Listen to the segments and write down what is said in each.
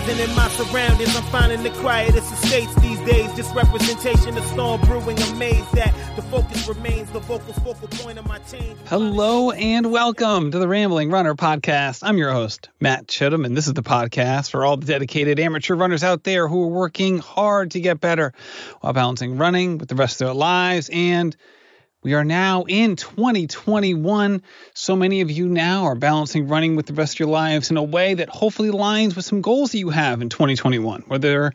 Enterprising in my surroundings, I'm finding the quietest estates these days. Just representation of storm brewing, amazed that the focus remains the vocal focal point of my change. Hello and welcome to the Rambling Runner podcast. I'm your host, Matt Chittum, and this is the podcast for all the dedicated amateur runners out there who are working hard to get better while balancing running with the rest of their lives and we are now in 2021. So many of you now are balancing running with the rest of your lives in a way that hopefully aligns with some goals that you have in 2021, whether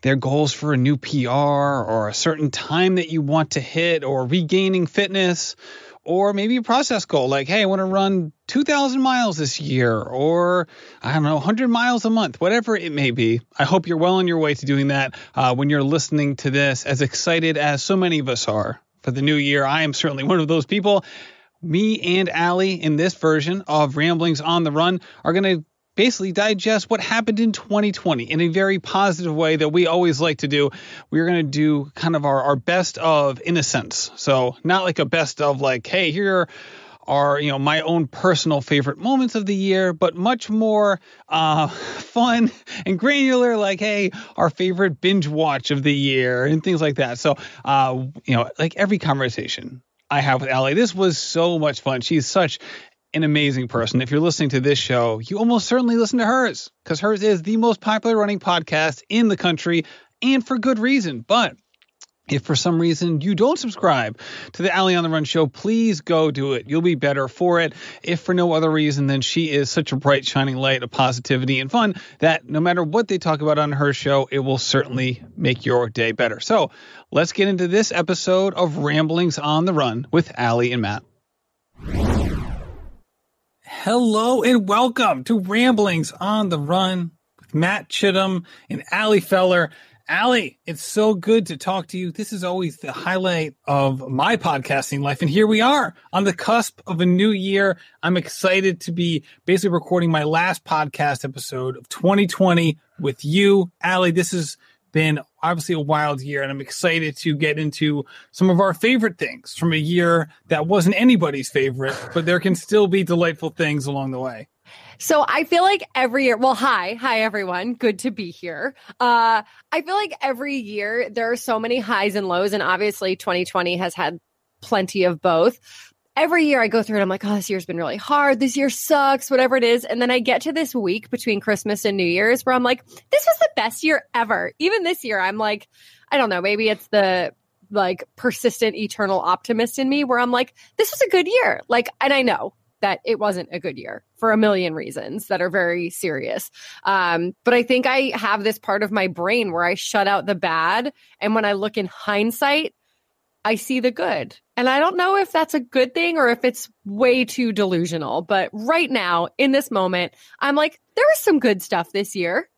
they're goals for a new PR or a certain time that you want to hit or regaining fitness or maybe a process goal like, hey, I want to run 2,000 miles this year or I don't know, 100 miles a month, whatever it may be. I hope you're well on your way to doing that uh, when you're listening to this, as excited as so many of us are for the new year. I am certainly one of those people. Me and Ali in this version of Ramblings on the Run are going to basically digest what happened in 2020 in a very positive way that we always like to do. We're going to do kind of our, our best of innocence. So, not like a best of like, hey, here are you know my own personal favorite moments of the year, but much more uh, fun and granular. Like, hey, our favorite binge watch of the year and things like that. So, uh, you know, like every conversation I have with Ali, this was so much fun. She's such an amazing person. If you're listening to this show, you almost certainly listen to hers because hers is the most popular running podcast in the country and for good reason. But if for some reason you don't subscribe to the Ali on the Run show, please go do it. You'll be better for it. If for no other reason than she is such a bright, shining light of positivity and fun that no matter what they talk about on her show, it will certainly make your day better. So let's get into this episode of Ramblings on the Run with Ali and Matt. Hello and welcome to Ramblings on the Run with Matt Chittum and Ali Feller. Ali, it's so good to talk to you. This is always the highlight of my podcasting life. And here we are on the cusp of a new year. I'm excited to be basically recording my last podcast episode of 2020 with you. Ali, this has been obviously a wild year, and I'm excited to get into some of our favorite things from a year that wasn't anybody's favorite, but there can still be delightful things along the way. So I feel like every year, well, hi, hi everyone. Good to be here. Uh, I feel like every year there are so many highs and lows, and obviously 2020 has had plenty of both. Every year I go through it, I'm like, oh, this year's been really hard. This year sucks, whatever it is. And then I get to this week between Christmas and New Year's where I'm like, this was the best year ever. Even this year, I'm like, I don't know, maybe it's the like persistent eternal optimist in me where I'm like, this was a good year. Like, and I know that it wasn't a good year for a million reasons that are very serious. Um, but I think I have this part of my brain where I shut out the bad. And when I look in hindsight, I see the good. And I don't know if that's a good thing or if it's way too delusional. But right now, in this moment, I'm like, there was some good stuff this year.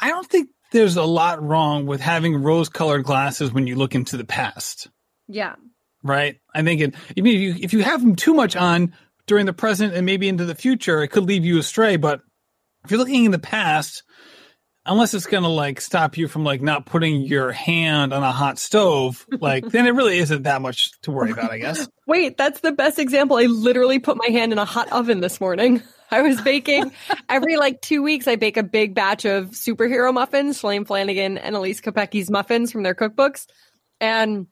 I don't think there's a lot wrong with having rose colored glasses when you look into the past. Yeah. Right. I think it, I mean, if you, if you have them too much on, during the present and maybe into the future, it could lead you astray. But if you're looking in the past, unless it's going to like stop you from like not putting your hand on a hot stove, like then it really isn't that much to worry about, I guess. Wait, that's the best example. I literally put my hand in a hot oven this morning. I was baking every like two weeks. I bake a big batch of superhero muffins, Shalane Flanagan and Elise Kopecky's muffins from their cookbooks. And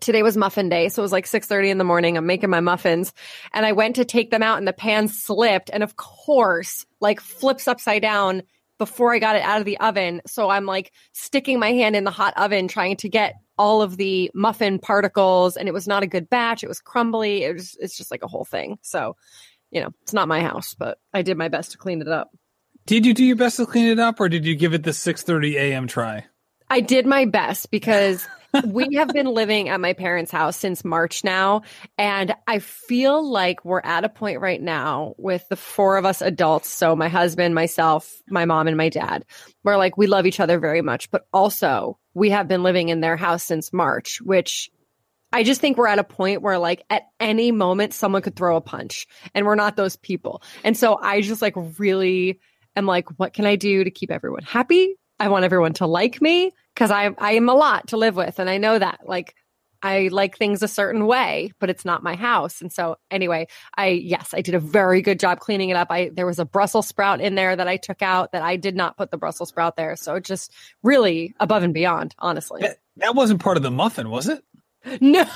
today was muffin day so it was like 6.30 in the morning. I'm making my muffins and i went to take them out and the pan slipped and of course like flips upside down before i got it out of the oven. So i'm like sticking my hand in the hot oven trying to get all of the muffin particles and it was not a good batch. It was crumbly. It was it's just like a whole thing. So you know it's not my house but i did my best to clean it up. Did you do your best to clean it up or did you give it the 6.30 a.m try? I did my best because we have been living at my parents' house since March now. And I feel like we're at a point right now with the four of us adults. So my husband, myself, my mom, and my dad. We're like, we love each other very much. But also, we have been living in their house since March, which I just think we're at a point where like at any moment someone could throw a punch and we're not those people. And so I just like really am like, what can I do to keep everyone happy? I want everyone to like me because I I am a lot to live with, and I know that. Like, I like things a certain way, but it's not my house. And so anyway, I yes, I did a very good job cleaning it up. I there was a Brussels sprout in there that I took out that I did not put the Brussels sprout there. So just really above and beyond, honestly. That, that wasn't part of the muffin, was it? No.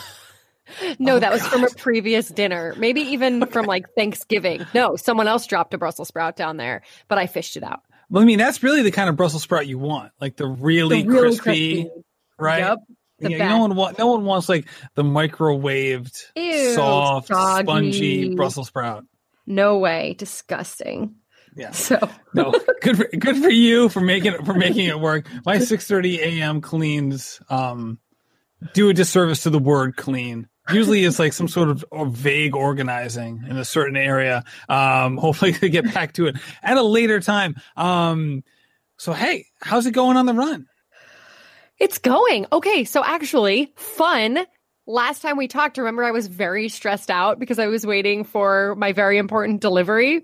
No, Oh, that was from a previous dinner. Maybe even from like Thanksgiving. No, someone else dropped a Brussels sprout down there, but I fished it out. Well, I mean, that's really the kind of Brussels sprout you want, like the really, The really crispy, right? Yep. Yeah, no one want, no one wants like the microwaved, Ew, soft, soggy. spongy Brussels sprout. No way. Disgusting. Yeah, So no, good for good for you for making it for making it work. My six thirty a.m. cleans um do a disservice to the word clean. Usually, it's like some sort of vague organizing in a certain area. Um, hopefully, to get back to it at a later time. Um, so hey, how's it going on the run? It's going. Okay. So actually, fun. Last time we talked, remember I was very stressed out because I was waiting for my very important delivery.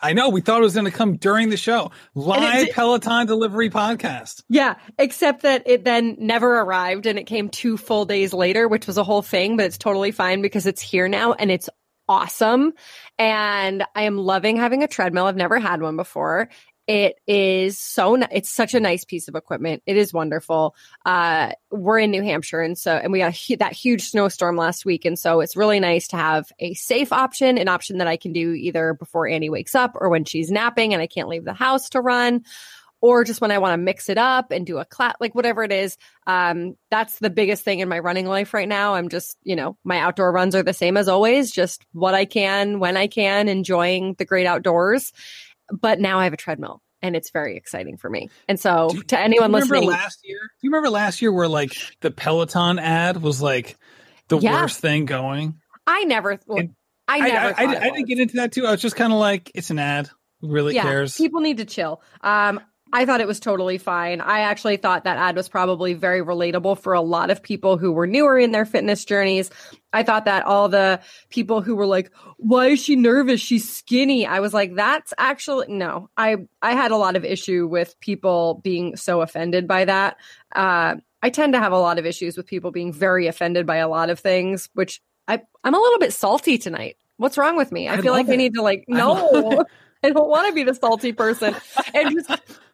I know we thought it was going to come during the show. Live did- Peloton delivery podcast. Yeah, except that it then never arrived and it came two full days later, which was a whole thing, but it's totally fine because it's here now and it's awesome. And I am loving having a treadmill. I've never had one before. It is so it's such a nice piece of equipment. It is wonderful. Uh, we're in New Hampshire, and so and we got that huge snowstorm last week, and so it's really nice to have a safe option, an option that I can do either before Annie wakes up or when she's napping and I can't leave the house to run or just when I want to mix it up and do a class, like whatever it is. Um, that's the biggest thing in my running life right now. I'm just, you know, my outdoor runs are the same as always, just what I can, when I can, enjoying the great outdoors. But now I have a treadmill and it's very exciting for me. And so Do- to anyone do you remember listening, last year? Do you remember last year where like the Peloton ad was like the Yeah. worst thing going? I never, well, I I, never, I, I, it I didn't get into that too. I was just kind of like, it's an ad. Who really cares? People need to chill. Um, I thought it was totally fine. I actually thought that ad was probably very relatable for a lot of people who were newer in their fitness journeys. I thought that all the people who were like, "Why is she nervous? She's skinny." I was like, "That's actually no." I I had a lot of issue with people being so offended by that. Uh, I tend to have a lot of issues with people being very offended by a lot of things, which I I'm a little bit salty tonight. What's wrong with me? I, I feel like love I need to like no. I don't want to be the salty person. And just,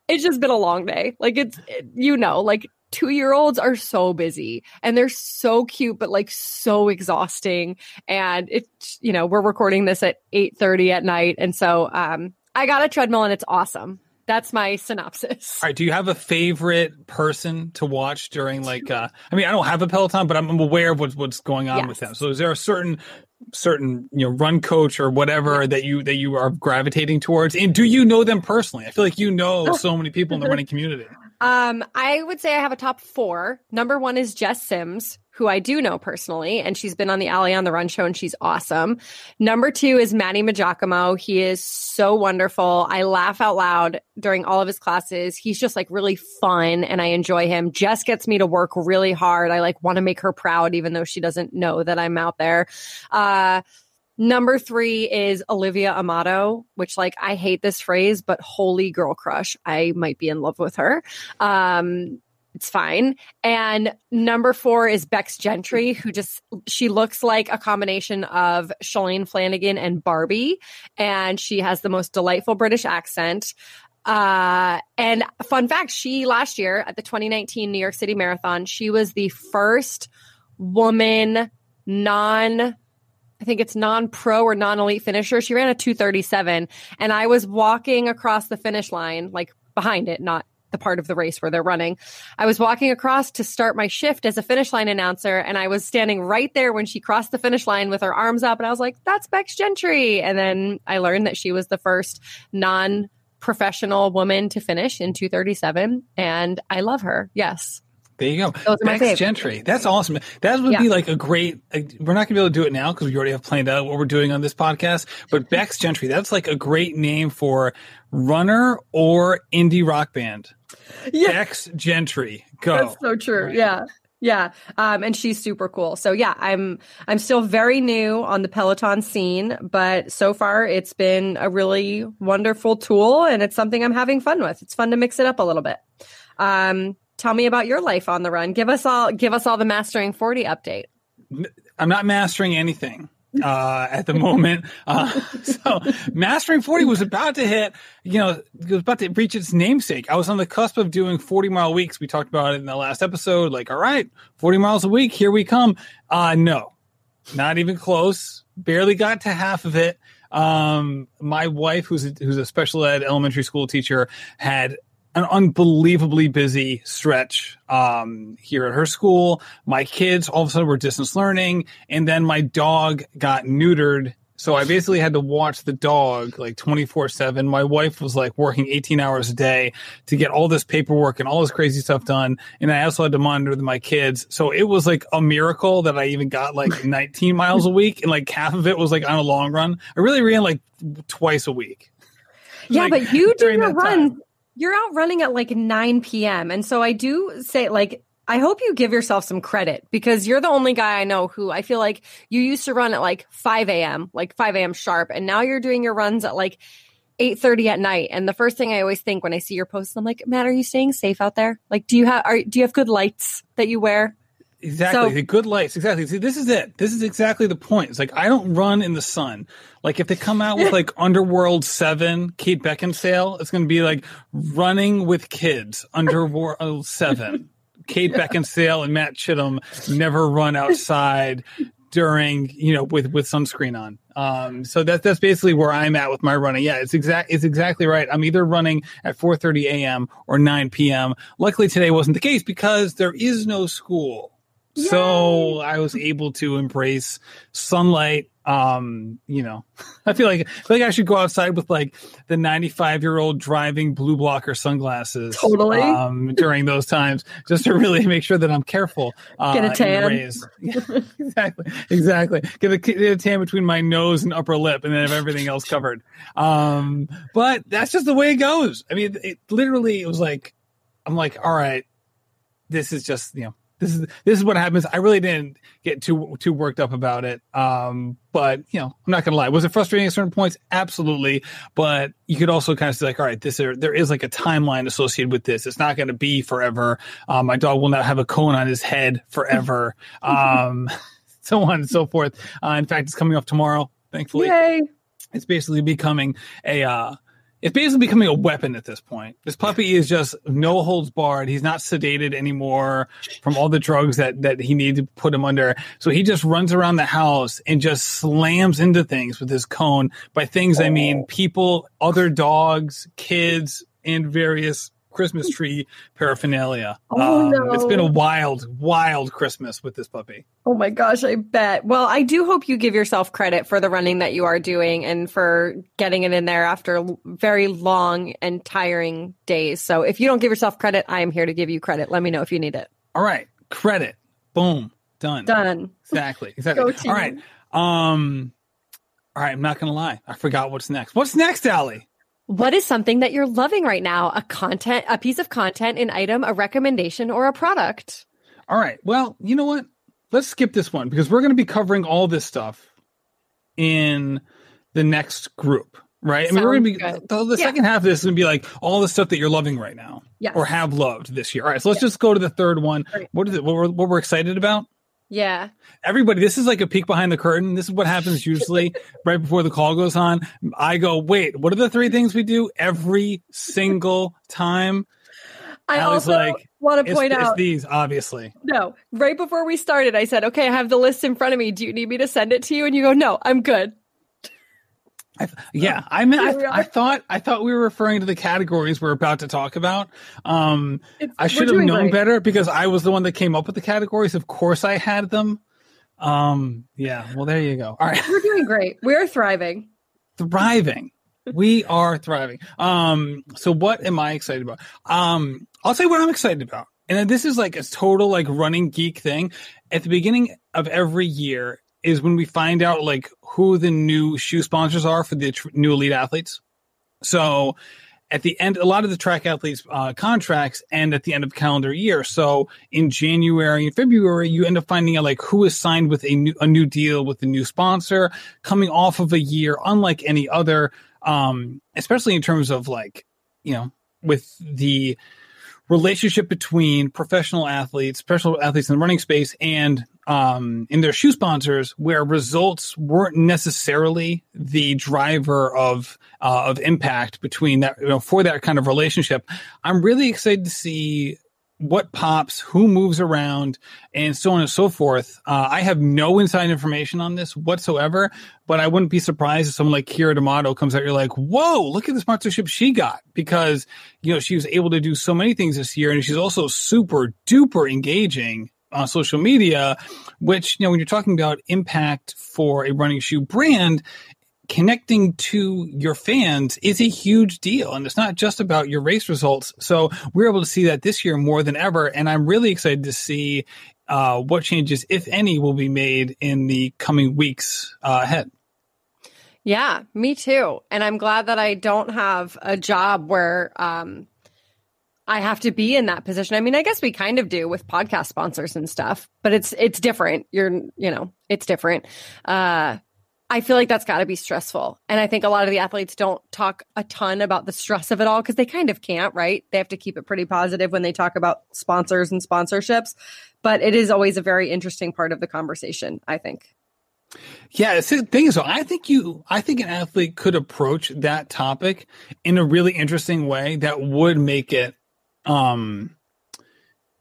it's just been a long day. Like it's, you know, like two year olds are so busy and they're so cute, but like so exhausting. And it's, you know, we're recording this at 8 30 at night. And so, um, I got a treadmill and it's awesome. That's my synopsis. All right. Do you have a favorite person to watch during like? uh I mean, I don't have a Peloton, but I'm, aware of what's what's going on with them. So, is there a certain certain you know run coach or whatever that you that you are gravitating towards? And do you know them personally? I feel like you know so many people in the running community. Um, I would say I have a top four. Number one is Jess Sims, who I do know personally, and she's been on the Ali on the Run show and she's awesome. Number two is Manny Maggiacomo. He is so wonderful. I laugh out loud during all of his classes. He's just like really fun and I enjoy him. Jess gets me to work really hard. I like want to make her proud, even though she doesn't know that I'm out there. Uh, Number three is Olivia Amato, which like I hate this phrase, but holy girl crush. I might be in love with her. Um, it's fine. And number four is Bex Gentry, who just she looks like a combination of Shalane Flanagan and Barbie, and she has the most delightful British accent. Uh, and fun fact, she last year at the 2019 New York City Marathon, she was the first woman non I think it's non pro or non elite finisher. She ran a 237 and I was walking across the finish line, like behind it, not the part of the race where they're running. I was walking across to start my shift as a finish line announcer and I was standing right there when she crossed the finish line with her arms up and I was like, that's Bex Gentry. And then I learned that she was the first non professional woman to finish in 237 and I love her. Yes. There you go. Those faves. Gentry. That's awesome. That would be like a great. like, we're not going to be able to do it now because we already have planned out what we're doing on this podcast. But Bex Gentry, that's like a great name for runner or indie rock band. Yeah. Bex Gentry. Go. That's so true. Right. Yeah. Yeah. Um, and she's super cool. So yeah, I'm I'm still very new on the Peloton scene, but so far it's been a really wonderful tool and it's something I'm having fun with. It's fun to mix it up a little bit. Um, tell me about your life on the run. Give us all give us all the mastering 40 update. I'm not mastering anything uh, at the moment. Uh, so mastering 40 was about to hit, you know, it was about to reach its namesake. I was on the cusp of doing 40 mile weeks. We talked about it in the last episode. Like, all right, 40 miles a week. Here we come. Uh, no, not even close. Barely got to half of it. Um, my wife, who's a, who's a special ed elementary school teacher, had an unbelievably busy stretch um, here at her school. My kids all of a sudden were distance learning, and then my dog got neutered. So I basically had to watch the dog like 24 7. My wife was like working 18 hours a day to get all this paperwork and all this crazy stuff done. And I also had to monitor my kids. So it was like a miracle that I even got like 19 miles a week. And like half of it was like on a long run. I really ran like twice a week. Yeah, like, but you do your run you're out running at like 9 p.m. And so I do say, like, I hope you give yourself some credit because you're the only guy I know who I feel like you used to run at like 5 a.m., like 5 a.m. sharp. And now you're doing your runs at like 8:30 at night. And the first thing I always think when I see your posts, I'm like, Matt, are you staying safe out there? Like, do you have are do you have good lights that you wear? Exactly. So, the good lights. Exactly. See, this is it. This is exactly the point. It's like I don't run in the sun. Like if they come out with like Underworld Seven, Kate Beckinsale, it's going to be like running with kids. Underworld Seven, Kate Beckinsale and Matt Chittum never run outside during you know with with sunscreen on. Um, so that's that's basically where I'm at with my running. Yeah, it's exact it's exactly right. I'm either running at 4:30 a.m. or 9 p.m. Luckily today wasn't the case because there is no school. Yay! So I was able to embrace sunlight. Um, you know, I feel like I feel like I should go outside with like the 95 year old driving blue blocker sunglasses. Totally. Um, during those times, just to really make sure that I'm careful. Uh, get a tan. Yeah, exactly. Exactly. Get a, get a tan between my nose and upper lip, and then have everything else covered. Um, but that's just the way it goes. I mean, it literally it was like, I'm like, all right, this is just you know this is this is what happens. I really didn't get too too worked up about it. Um, but you know, I'm not gonna lie. Was it frustrating at certain points? Absolutely. But you could also kind of say like, all right, this are, there is like a timeline associated with this. It's not going to be forever. Um, my dog will not have a cone on his head forever. um, so on and so forth. Uh, in fact, it's coming off tomorrow. Thankfully, Yay. it's basically becoming a uh, it's basically becoming a weapon at this point. This puppy is just no holds barred. He's not sedated anymore from all the drugs that that he needed to put him under. So he just runs around the house and just slams into things with his cone. By things I mean oh. people, other dogs, kids, and various Christmas tree paraphernalia. Oh, um, no. It's been a wild, wild Christmas with this puppy. Oh my gosh, I bet. Well, I do hope you give yourself credit for the running that you are doing and for getting it in there after very long and tiring days. So if you don't give yourself credit, I am here to give you credit. Let me know if you need it. All right. Credit. Boom. Done. Done. Exactly. Exactly. All right. Um, all right. I'm not going to lie. I forgot what's next. What's next, Ali? What is something that you're loving right now? A content, a piece of content, an item, a recommendation, or a product? All right. Well, you know what? Let's skip this one because we're going to be covering all this stuff in the next group, right? I mean, we're going to be the, the yeah. second half of this is going to be like all the stuff that you're loving right now, yes. or have loved this year. All right, so let's yes. just go to the third one. Right. What is it? What we're, what we're excited about? Yeah. Everybody, this is like a peek behind the curtain. This is what happens usually right before the call goes on. I go, wait, what are the three things we do every single time? I also like, want to point it's, out it's these, obviously. No, right before we started, I said, okay, I have the list in front of me. Do you need me to send it to you? And you go, no, I'm good. I, yeah, I mean, I, I, thought I thought we were referring to the categories we're about to talk about. Um, I should have known great. better because I was the one that came up with the categories. Of course, I had them. Um, yeah. Well, there you go. All right, we're doing great. We're thriving. Thriving. we are thriving. Um, so what am I excited about? Um, I'll say what I'm excited about. And this is like a total like running geek thing. At the beginning of every year, is when we find out like who the new shoe sponsors are for the tr- new elite athletes. So at the end, a lot of the track athletes uh, contracts end at the end of calendar year. So in January and February, you end up finding out like who is signed with a new, a new deal with a new sponsor coming off of a year, unlike any other, um, especially in terms of like, you know, with the relationship between professional athletes, professional athletes in the running space and um, in their shoe sponsors where results weren't necessarily the driver of uh, of impact between that you know for that kind of relationship. I'm really excited to see what pops, who moves around, and so on and so forth. Uh, I have no inside information on this whatsoever, but I wouldn't be surprised if someone like Keira D'Amato comes out. You're like, whoa, look at the sponsorship she got because you know she was able to do so many things this year, and she's also super duper engaging on social media. Which you know when you're talking about impact for a running shoe brand, connecting to your fans is a huge deal. And it's not just about your race results. So we're able to see that this year more than ever. And I'm really excited to see uh, what changes, if any, will be made in the coming weeks uh, ahead. Yeah, me too. And I'm glad that I don't have a job where um, I have to be in that position. I mean, I guess we kind of do with podcast sponsors and stuff, but it's it's different. You're, you know, it's different. Uh, I feel like that's got to be stressful. And I think a lot of the athletes don't talk a ton about the stress of it all because they kind of can't, right? They have to keep it pretty positive when they talk about sponsors and sponsorships. But it is always a very interesting part of the conversation, I think. Yeah, the thing is, I think you, I think an athlete could approach that topic in a really interesting way that would make it um,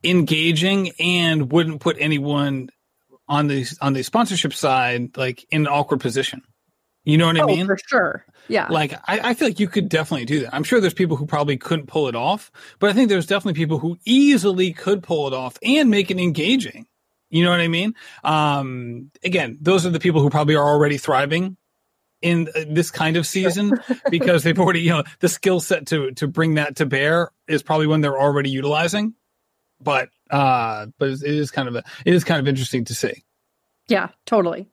engaging and wouldn't put anyone on the on the sponsorship side, like in an awkward position. You know what oh, I mean? For sure. Yeah. Like I, I, feel like you could definitely do that. I'm sure there's people who probably couldn't pull it off, but I think there's definitely people who easily could pull it off and make it engaging. You know what I mean? Um, again, those are the people who probably are already thriving in this kind of season because they've already, you know, the skill set to to bring that to bear is probably one they're already utilizing but uh, but it is kind of a, it is kind of interesting to see. Yeah, totally.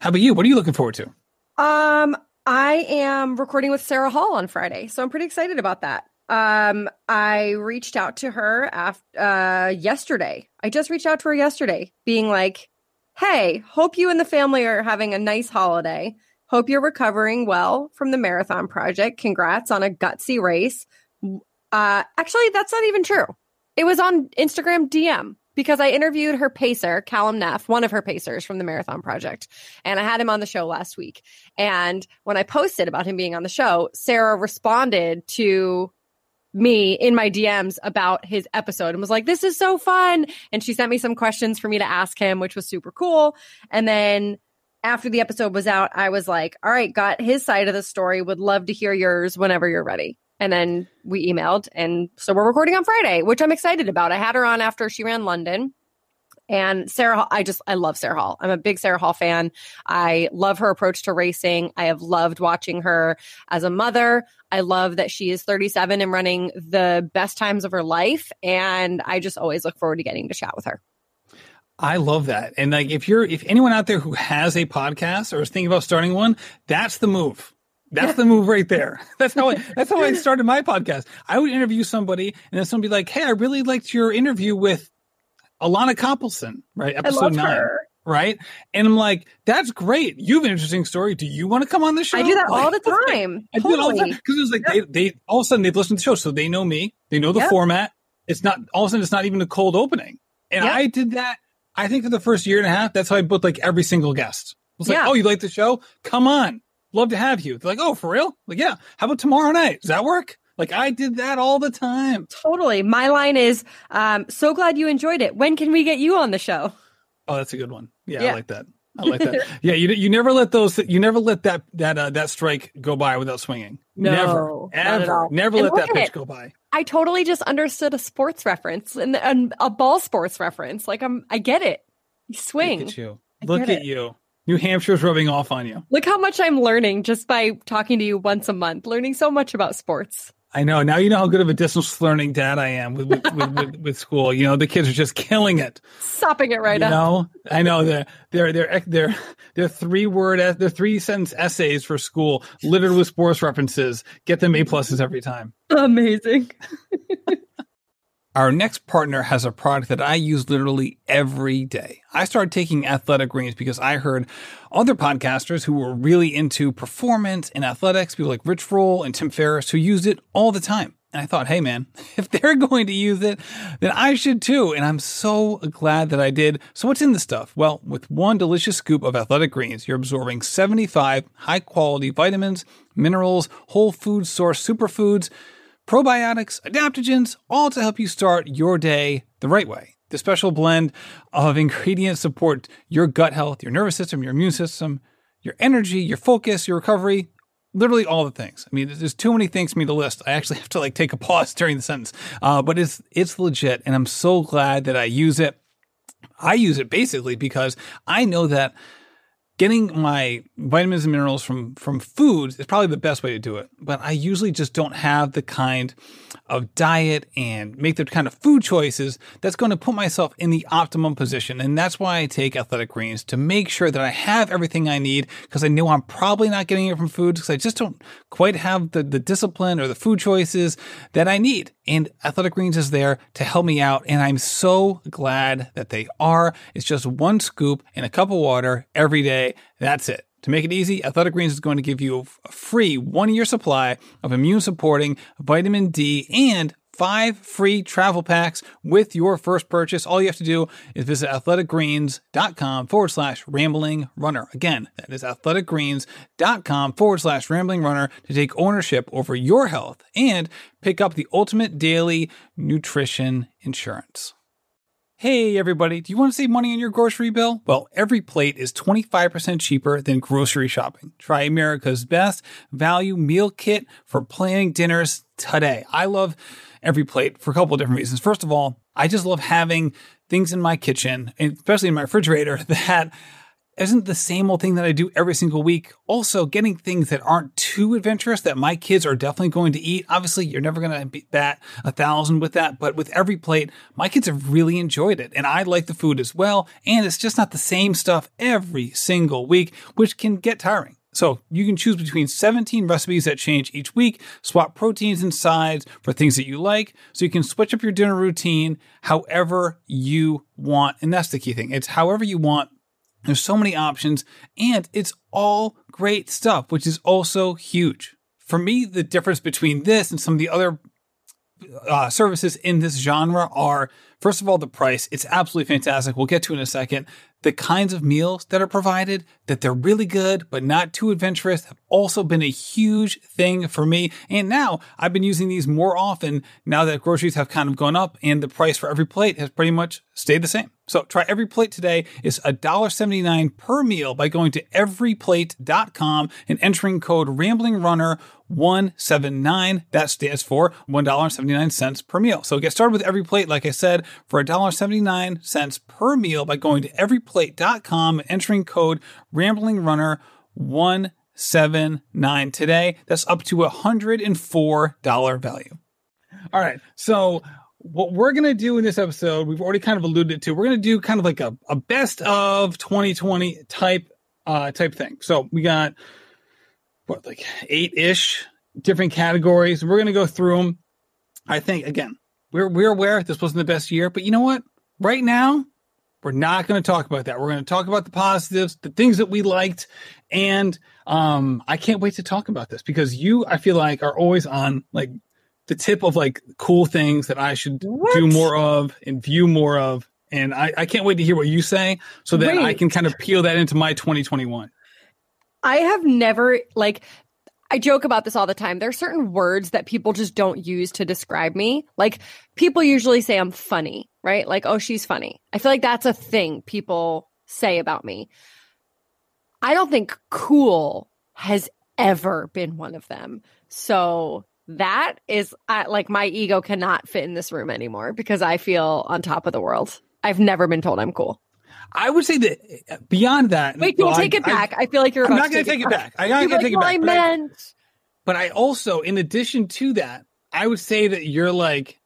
How about you? What are you looking forward to? Um, I am recording with Sarah Hall on Friday, so I'm pretty excited about that. Um, I reached out to her after uh, yesterday. I just reached out to her yesterday, being like, "Hey, hope you and the family are having a nice holiday. Hope you're recovering well from the marathon project. Congrats on a gutsy race." Uh, actually, that's not even true. It was on Instagram DM because I interviewed her pacer, Callum Neff, one of her pacers from the Marathon Project. And I had him on the show last week. And when I posted about him being on the show, Sarah responded to me in my DMs about his episode and was like, this is so fun. And she sent me some questions for me to ask him, which was super cool. And then after the episode was out, I was like, all right, got his side of the story. Would love to hear yours whenever you're ready. And then we emailed. And so we're recording on Friday, which I'm excited about. I had her on after she ran London. And Sarah, I just, I love Sarah Hall. I'm a big Sarah Hall fan. I love her approach to racing. I have loved watching her as a mother. I love that she is 37 and running the best times of her life. And I just always look forward to getting to chat with her. I love that. And like, if you're, if anyone out there who has a podcast or is thinking about starting one, that's the move. That's the move right there. That's how I, that's how I started my podcast. I would interview somebody and then somebody be like, Hey, I really liked your interview with Alana Coppleson, right? Episode nine. Her. Right. And I'm like, that's great. You have an interesting story. Do you want to come on the show? I do that like, all the time. I totally. do it all the time. Cause it was like, yep. they, they, all of a sudden they've listened to the show. So they know me. They know the yep. format. It's not, all of a sudden it's not even a cold opening. And yep. I did that. I think for the first year and a half, that's how I booked like every single guest. It was like, yeah. oh, you like the show? Come on love to have you. They're like, oh, for real? Like, yeah. How about tomorrow night? Does that work? Like I did that all the time. Totally. My line is, um, so glad you enjoyed it. When can we get you on the show? Oh, that's a good one. Yeah, yeah. I like that. I like that. yeah, you you never let those you never let that that uh, that strike go by without swinging. No, never, ever, never let that pitch go by. I totally just understood a sports reference and, and a ball sports reference. Like I'm, I get it. You swing. Look at you. Look at it. you. New Hampshire's rubbing off on you. Look how much I'm learning just by talking to you once a month, learning so much about sports. I know. Now you know how good of a distance learning dad I am with with, with, with, with, school. You know, the kids are just killing it. Sopping it right you up. know, I know they're they're they're they're, they're three word they're three sentence essays for school littered with sports references. Get them A pluses every time. Amazing. Our next partner has a product that I use literally every day. I started taking athletic greens because I heard other podcasters who were really into performance and athletics, people like Rich Roll and Tim Ferriss, who used it all the time. And I thought, hey man, if they're going to use it, then I should too. And I'm so glad that I did. So what's in the stuff? Well, with one delicious scoop of athletic greens, you're absorbing 75 high quality vitamins, minerals, whole food source superfoods, probiotics, adaptogens, all to help you start your day the right way. The special blend of ingredients support your gut health, your nervous system, your immune system, your energy, your focus, your recovery, literally all the things. I mean, there's too many things for me to list. I actually have to like take a pause during the sentence. Uh, but it's it's legit, and I'm so glad that I use it. I use it basically because I know that getting my vitamins and minerals from from foods is probably the best way to do it but i usually just don't have the kind of diet and make the kind of food choices that's going to put myself in the optimum position. And that's why i take athletic greens to make sure that i have everything i need because i know i'm probably not getting it from foods because i just don't quite have the, the discipline or the food choices that i need and athletic greens is there to help me out and i'm so glad that they are it's just one scoop in a cup of water every day that's it. To make it easy, Athletic Greens is going to give you a free one year supply of immune supporting vitamin D and five free travel packs with your first purchase. All you have to do is visit athleticgreens.com forward slash rambling runner. Again, that is athleticgreens.com forward slash rambling runner to take ownership over your health and pick up the ultimate daily nutrition insurance. Hey everybody, do you want to save money on your grocery bill? Well, every plate is 25% cheaper than grocery shopping. Try America's best value meal kit for planning dinners today. I love every plate for a couple of different reasons. First of all, I just love having things in my kitchen, especially in my refrigerator, that isn't the same old thing that I do every single week. Also, getting things that aren't too adventurous that my kids are definitely going to eat. Obviously, you're never going to bat a thousand with that, but with every plate, my kids have really enjoyed it. And I like the food as well. And it's just not the same stuff every single week, which can get tiring. So you can choose between 17 recipes that change each week, swap proteins and sides for things that you like. So you can switch up your dinner routine however you want. And that's the key thing. It's however you want there's so many options and it's all great stuff, which is also huge. For me, the difference between this and some of the other uh, services in this genre are first of all the price it's absolutely fantastic we'll get to in a second the kinds of meals that are provided that they're really good but not too adventurous have also been a huge thing for me. And now i've been using these more often now that groceries have kind of gone up and the price for every plate has pretty much stayed the same so try every plate today. Is $1.79 per meal by going to everyplate.com and entering code ramblingrunner 179 that stands for $1.79 per meal. So get started with every plate like i said for $1.79 per meal by going to everyplate.com and entering code ramblingrunner 179 today. That's up to a $104 value. All right. So what we're going to do in this episode, we've already kind of alluded to, we're going to do kind of like a, a best of 2020 type, uh, type thing. So we got what, like eight ish different categories. We're going to go through them. I think again, we're, we're aware this wasn't the best year, but you know what? Right now, we're not going to talk about that. We're going to talk about the positives, the things that we liked. And, um, I can't wait to talk about this because you, I feel like are always on like the tip of like cool things that I should what? do more of and view more of. And I, I can't wait to hear what you say so that Wait. I can kind of peel that into my 2021. I have never like I joke about this all the time. There are certain words that people just don't use to describe me. Like people usually say I'm funny, right? Like, oh, she's funny. I feel like that's a thing people say about me. I don't think cool has ever been one of them. So that is like my ego cannot fit in this room anymore because I feel on top of the world. I've never been told I'm cool. I would say that beyond that. Wait, don't take I, it back. I, I, feel like you're. I'm not going to take it back. I got to take it back. I meant. I, but I also, in addition to that, I would say that you're like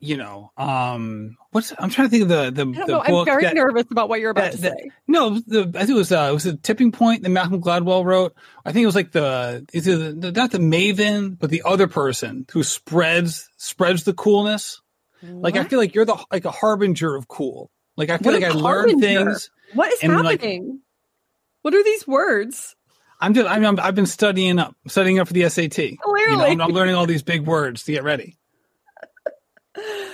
you know, um, what's I'm trying to think of the the, the know, book. I'm very that, nervous about what you're about that, to that, say. No, the, I think it was uh, it was a tipping point that Malcolm Gladwell wrote. I think it was like the is it the, not the Maven, but the other person who spreads spreads the coolness. What? Like I feel like you're the like a harbinger of cool. Like I feel what like I learned things. What is happening? Like, what are these words? I'm just I'm, i have been studying up, studying up for the SAT. Clearly, you know, I'm, I'm learning all these big words to get ready.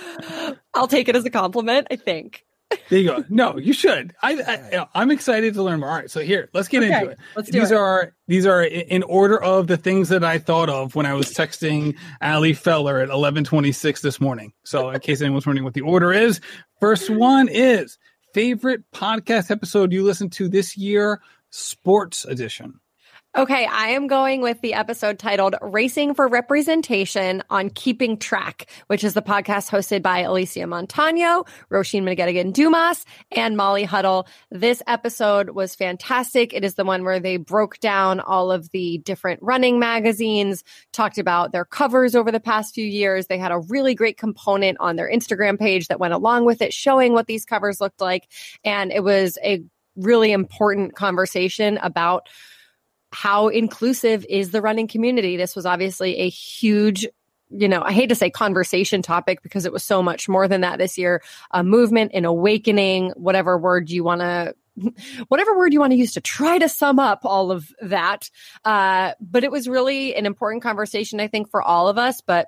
I'll take it as a compliment. I think. There you go. No, you should. I, I am excited to learn more. All right, so here, let's get okay, into it. Let's do these it. are these are in order of the things that I thought of when I was texting Ali Feller at 11:26 this morning. So, in case anyone's wondering what the order is, first one is favorite podcast episode you listened to this year, sports edition. Okay, I am going with the episode titled Racing for Representation on Keeping Track, which is the podcast hosted by Alysia Montano, Roisin McGettigan Dumas, and Molly Huddle. This episode was fantastic. It is the one where they broke down all of the different running magazines, talked about their covers over the past few years. They had a really great component on their Instagram page that went along with it, showing what these covers looked like. And it was a really important conversation about how inclusive is the running community? This was obviously a huge you know, I hate to say conversation topic because it was so much more than that this year. A movement, an awakening, whatever word you want to, whatever word you want to use to try to sum up all of that. Uh, but it was really an important conversation, I think, for all of us. But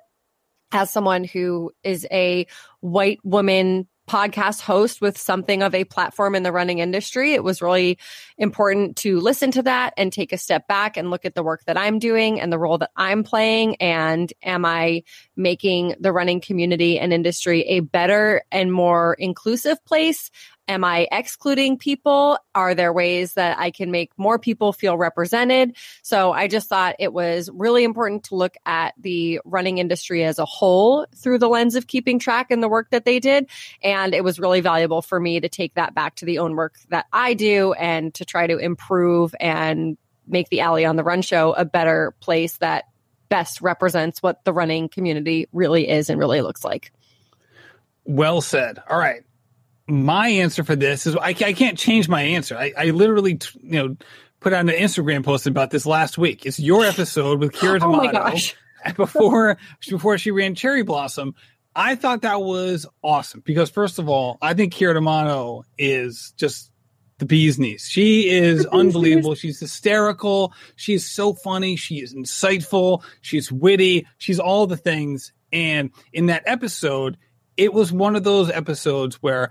as someone who is a white woman podcast host with something of a platform in the running industry, it was really important to listen to that and take a step back and look at the work that I'm doing and the role that I'm playing. And am I making the running community and industry a better and more inclusive place? Am I excluding people? Are there ways that I can make more people feel represented? So I just thought it was really important to look at the running industry as a whole through the lens of keeping track and the work that they did. And it was really valuable for me to take that back to the own work that I do and to try to improve and make the Ali on the Run show a better place that best represents what the running community really is and really looks like. Well said. All right my answer for this is I, I can't change my answer. I, I literally, you know, put out an Instagram post about this last week. It's your episode with Keira D'Amato oh before before she ran Cherry Blossom. I thought that was awesome because first of all, I think Keira D'Amato is just the bee's knees. She is unbelievable. She's hysterical. She's so funny. She is insightful. She's witty. She's all the things. And in that episode, it was one of those episodes where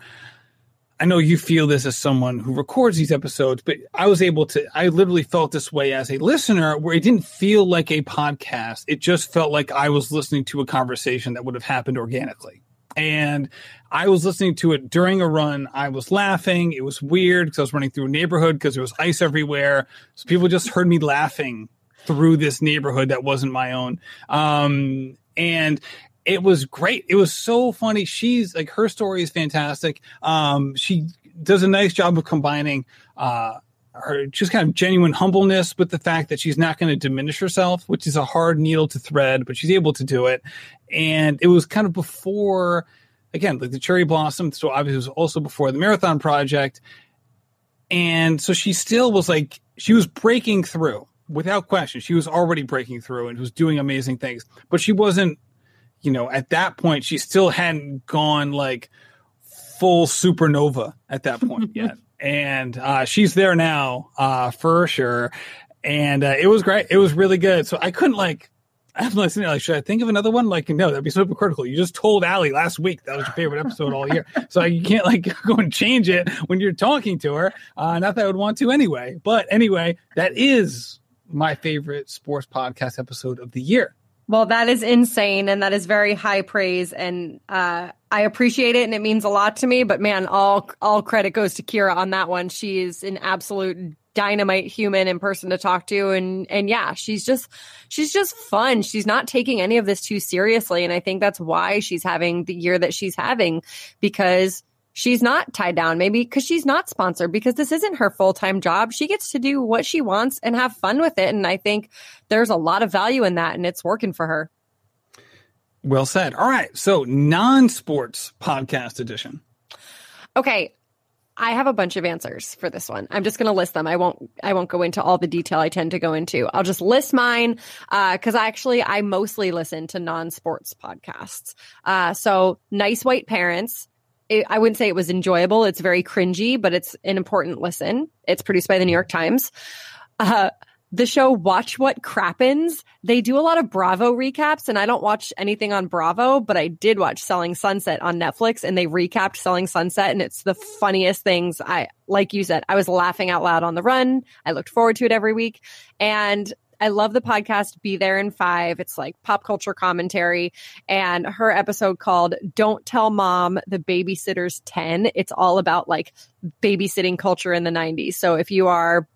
I know you feel this as someone who records these episodes, but I was able to, I literally felt this way as a listener where it didn't feel like a podcast. It just felt like I was listening to a conversation that would have happened organically. And I was listening to it during a run. I was laughing. It was weird because I was running through a neighborhood because there was ice everywhere. So people just heard me laughing through this neighborhood that wasn't my own. Um, and it was great. It was so funny. She's like her story is fantastic. Um, she does a nice job of combining uh, her just kind of genuine humbleness with the fact that she's not going to diminish herself, which is a hard needle to thread, but she's able to do it. And it was kind of before, again, like the cherry blossom. So obviously, it was also before the marathon project. And so she still was like, she was breaking through without question. She was already breaking through and was doing amazing things, but she wasn't you know, at that point, she still hadn't gone like full supernova at that point yet. And uh, she's there now uh, for sure. And uh, it was great. It was really good. So I couldn't like, I'm listening, like, should I think of another one? Like, no, that'd be super critical. You just told Ali last week that was your favorite episode all year. So you can't like go and change it when you're talking to her. Uh, not that I would want to anyway. But anyway, that is my favorite sports podcast episode of the year. Well, that is insane and that is very high praise and uh, I appreciate it and it means a lot to me, but man, all all credit goes to Keira on that one. She is an absolute dynamite human and person to talk to and and yeah, she's just she's just fun. She's not taking any of this too seriously and I think that's why she's having the year that she's having because she's not tied down maybe because she's not sponsored because this isn't her full-time job she gets to do what she wants and have fun with it and i think there's a lot of value in that and it's working for her well said all right so non-sports podcast edition okay I have a bunch of answers for this one. I'm just going to list them. I won't. I won't go into all the detail I tend to go into. I'll just list mine because uh, I actually I mostly listen to non-sports podcasts. Uh, so, nice white parents it, I wouldn't say it was enjoyable. It's very cringy, but it's an important listen. It's produced by the New York Times. Uh, the show Watch What Crappens. They do a lot of Bravo recaps, and I don't watch anything on Bravo, but I did watch Selling Sunset on Netflix, and they recapped Selling Sunset, and it's the funniest things. I, like you said, I was laughing out loud on the run. I looked forward to it every week. And I love the podcast Be There in Five. It's like pop culture commentary. And her episode called Don't Tell Mom the Babysitter's 10. It's all about like babysitting culture in the 90s. So if you are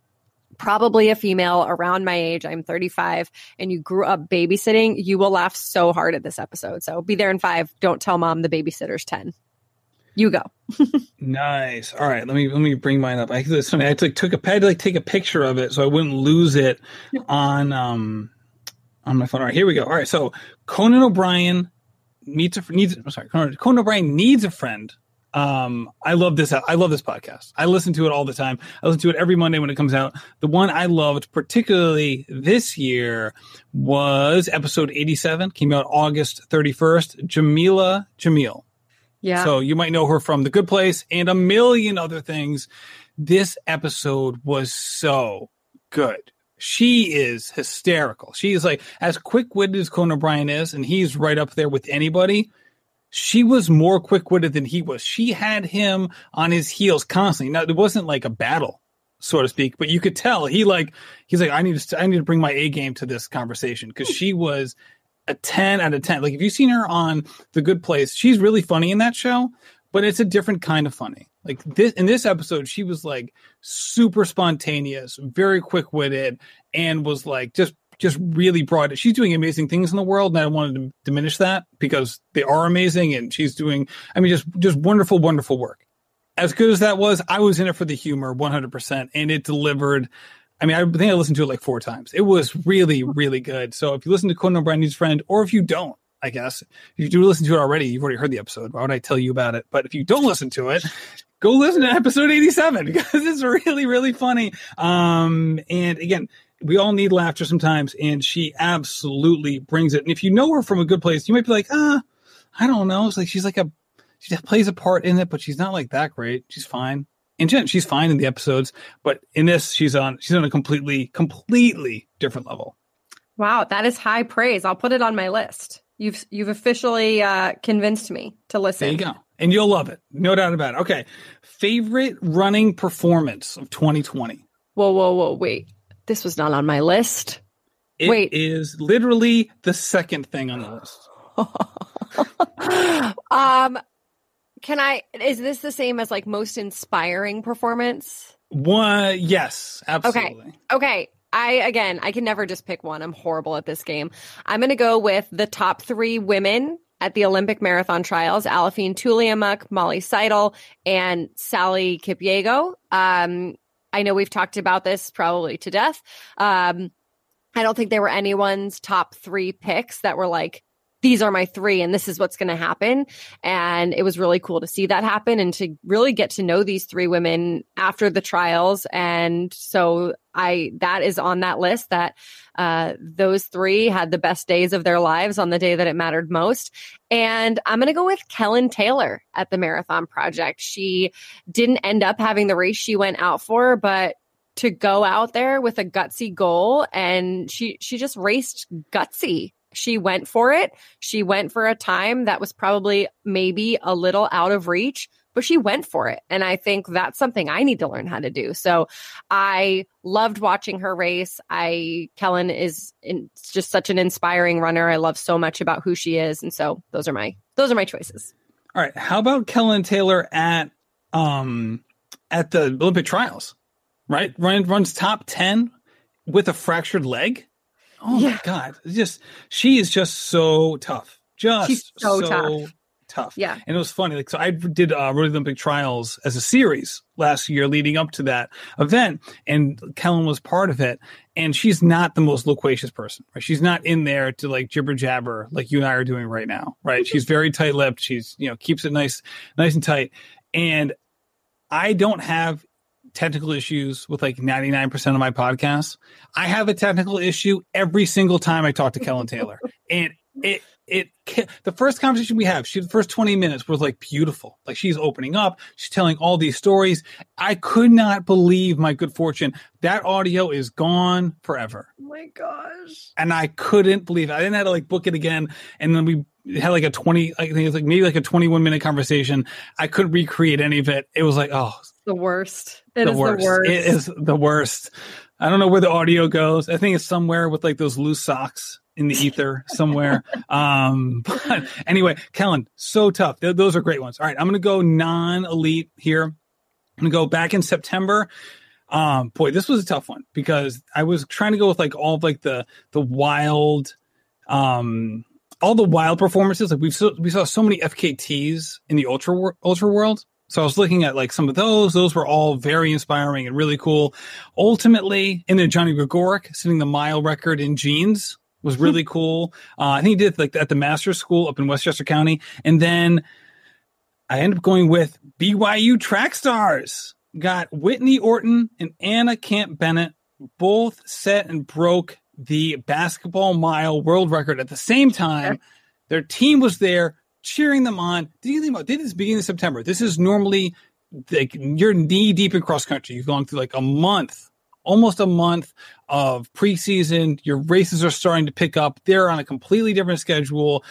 probably a female around my age, I'm 35, and you grew up babysitting, you will laugh so hard at this episode. So be there in five. Don't tell mom the babysitter's 10. You go. nice. All right. Let me let me bring mine up. I, I like, took a I had to like take a picture of it so I wouldn't lose it on um on my phone. All right, here we go. All right, so Conan O'Brien meets a needs. I'm sorry, Conan, Conan O'Brien needs a friend um, I love this. I love this podcast. I listen to it all the time. I listen to it every Monday when it comes out. The one I loved particularly this year was episode 87, came out August 31st. Jameela Jamil. Yeah. So you might know her from The Good Place and a million other things. This episode was so good. She is hysterical. She is like as quick witted as Conan O'Brien is, and he's right up there with anybody she was more quick witted than he was. She had him on his heels constantly. Now it wasn't like a battle, so to speak, but you could tell he like he's like I need to I need to bring my A game to this conversation because she was a ten out of ten. Like if you've seen her on The Good Place, she's really funny in that show, but it's a different kind of funny. Like this in this episode, she was like super spontaneous, very quick witted, and was like just just really brought it. She's doing amazing things in the world, and I wanted to diminish that because they are amazing, and she's doing, I mean, just just wonderful, wonderful work. As good as that was, I was in it for the humor, 100%, and it delivered. I mean, I think I listened to it like four times. It was really, really good. So if you listen to Conan O'Brien's friend, or if you don't, I guess if you do listen to it already, you've already heard the episode. Why would I tell you about it? But if you don't listen to it, go listen to episode 87 because it's really, really funny. Um, and again, we all need laughter sometimes, and she absolutely brings it. And if you know her from a good place, you might be like, ah, I don't know. It's like she's like a she plays a part in it, but she's not like that great. She's fine. And she's fine in the episodes, but in this, she's on she's on a completely, completely different level. Wow, that is high praise. I'll put it on my list. You've you've officially uh, convinced me to listen. There you go, and you'll love it, no doubt about it. Okay, favorite running performance of 2020. Whoa, whoa, whoa! Wait, this was not on my list. It Wait. is literally the second thing on the list. um, can I? Is this the same as like most inspiring performance? One, yes, absolutely. Okay. Okay. I again, I can never just pick one. I'm horrible at this game. I'm going to go with the top three women at the Olympic marathon trials: Aliphine Tuliamuk, Molly Seidel, and Sally Kipyego. Um, I know we've talked about this probably to death. Um, I don't think there were anyone's top three picks that were like, these are my three and this is what's going to happen. And it was really cool to see that happen and to really get to know these three women after the trials. And so I, that is on that list that, uh, those three had the best days of their lives on the day that it mattered most. And I'm going to go with Kellyn Taylor at the Marathon Project. She didn't end up having the race she went out for, but to go out there with a gutsy goal and she she just raced gutsy she went for it. She went for a time that was probably maybe a little out of reach, but she went for it. And I think that's something I need to learn how to do. So I loved watching her race. I, Kellyn is in, just such an inspiring runner. I love so much about who she is. And so those are my, those are my choices. All right. How about Kellyn Taylor at, um, at the Olympic trials, right? Run, runs top 10 with a fractured leg. Oh yeah. my god! It's just she is just so tough. Just so, so tough. tough. Yeah. And it was funny. Like so I did uh Road Olympic Trials as a series last year leading up to that event and Kellyn was part of it and she's not the most loquacious person, right? She's not in there to like jibber jabber like you and I are doing right now, right? she's very tight lipped. She's, you know, keeps it nice nice and tight. And I don't have technical issues with like 99% of my podcasts. I have a technical issue every single time I talk to Kellyn Taylor. and it it the first conversation we have, she the first 20 minutes was like beautiful. Like she's opening up, she's telling all these stories. I could not believe my good fortune. That audio is gone forever. Oh my gosh. And I couldn't believe it. I didn't have to like book it again. And then we had like a 20, I think it's like maybe like a 21 minute conversation. I couldn't recreate any of it. It was like, oh, the worst. It the is worst. the worst. It is the worst. I don't know where the audio goes. I think it's somewhere with like those loose socks in the ether somewhere. um, but anyway, Kellyn, so tough. Th- those are great ones. All right, I'm going to go non-elite here. I'm going to go back in September. Um, boy, this was a tough one because I was trying to go with like all of like the the wild, um, all the wild performances. Like we saw, we saw so many FKTs in the ultra ultra world. So I was looking at like some of those. Those were all very inspiring and really cool. Ultimately, in the Johnny Gregorek setting the mile record in jeans was really cool. Uh, I think he did like at the master's school up in Westchester County. And then I ended up going with BYU track stars. Got Whittni Orton and Anna Camp Bennett both set and broke the basketball mile world record at the same time. Their team was there cheering them on. Did you think about did this beginning of September? This is normally like you're knee deep in cross country. You've gone through like a month almost a month of preseason. Your races are starting to pick up. They're on a completely different schedule.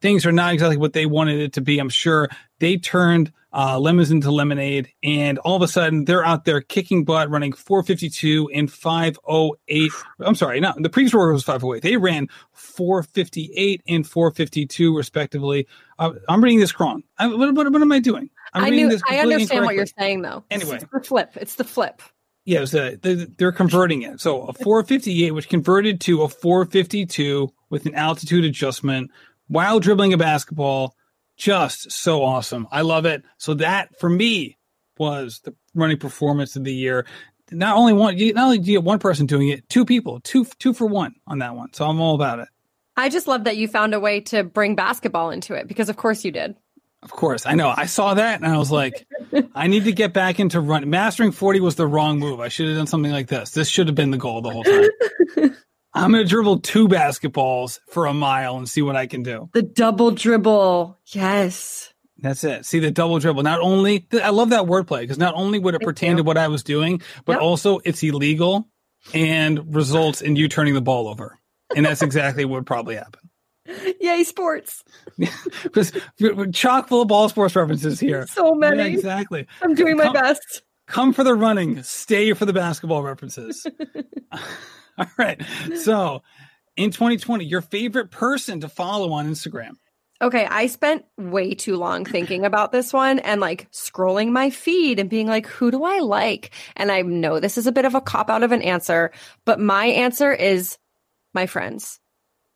Things are not exactly what they wanted it to be. I'm sure they turned uh, lemons into lemonade, and all of a sudden they're out there kicking butt, running 452 and 508. I'm sorry, no, the previous record was 508. They ran 458 and 452 respectively. Uh, I'm reading this wrong. I, what, what, what, am I doing? I'm I knew. I understand what you're saying, though. Anyway, it's the flip. It's the flip. Yeah, it a, they're converting it. So a 458, which converted to a 452 with an altitude adjustment while dribbling a basketball. Just so awesome. I love it. So that for me was the running performance of the year. Not only one, not only do you get one person doing it, two people, two two for one on that one. So I'm all about it. I just love that you found a way to bring basketball into it because, of course, you did. Of course, I know. I saw that and I was like, I need to get back into run. Mastering 40 was the wrong move. I should have done something like this. This should have been the goal the whole time. I'm going to dribble two basketballs for a mile and see what I can do. The double dribble. Yes. That's it. See the double dribble. Not only, I love that wordplay because not only would it Thank pertain you. to what I was doing, but yep. also it's illegal and results in you turning the ball over. And that's exactly what would probably happen. Yay, sports. Because chock full of ball sports references here. So many. Yeah, exactly. I'm doing come, my best. Come for the running, stay for the basketball references. All right. So in 2020, your favorite person to follow on Instagram. Okay, I spent way too long thinking about this one and like scrolling my feed and being like, who do I like? And I know this is a bit of a cop out of an answer, but my answer is my friends.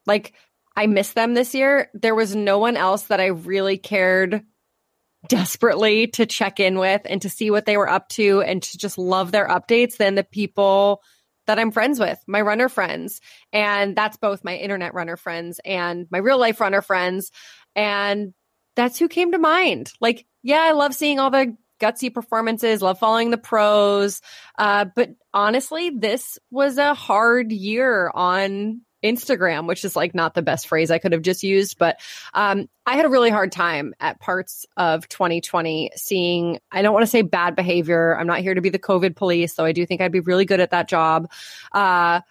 Like I miss them this year. There was no one else that I really cared desperately to check in with and to see what they were up to and to just love their updates than the people that I'm friends with, my runner friends. And that's both my internet runner friends and my real life runner friends. And that's who came to mind. Like, yeah, I love seeing all the gutsy performances, love following the pros. Uh, but honestly, this was a hard year on Instagram, which is like not the best phrase I could have just used, but um, I had a really hard time at parts of 2020 seeing, I don't want to say bad behavior. I'm not here to be the COVID police, though I do think I'd be really good at that job. Uh,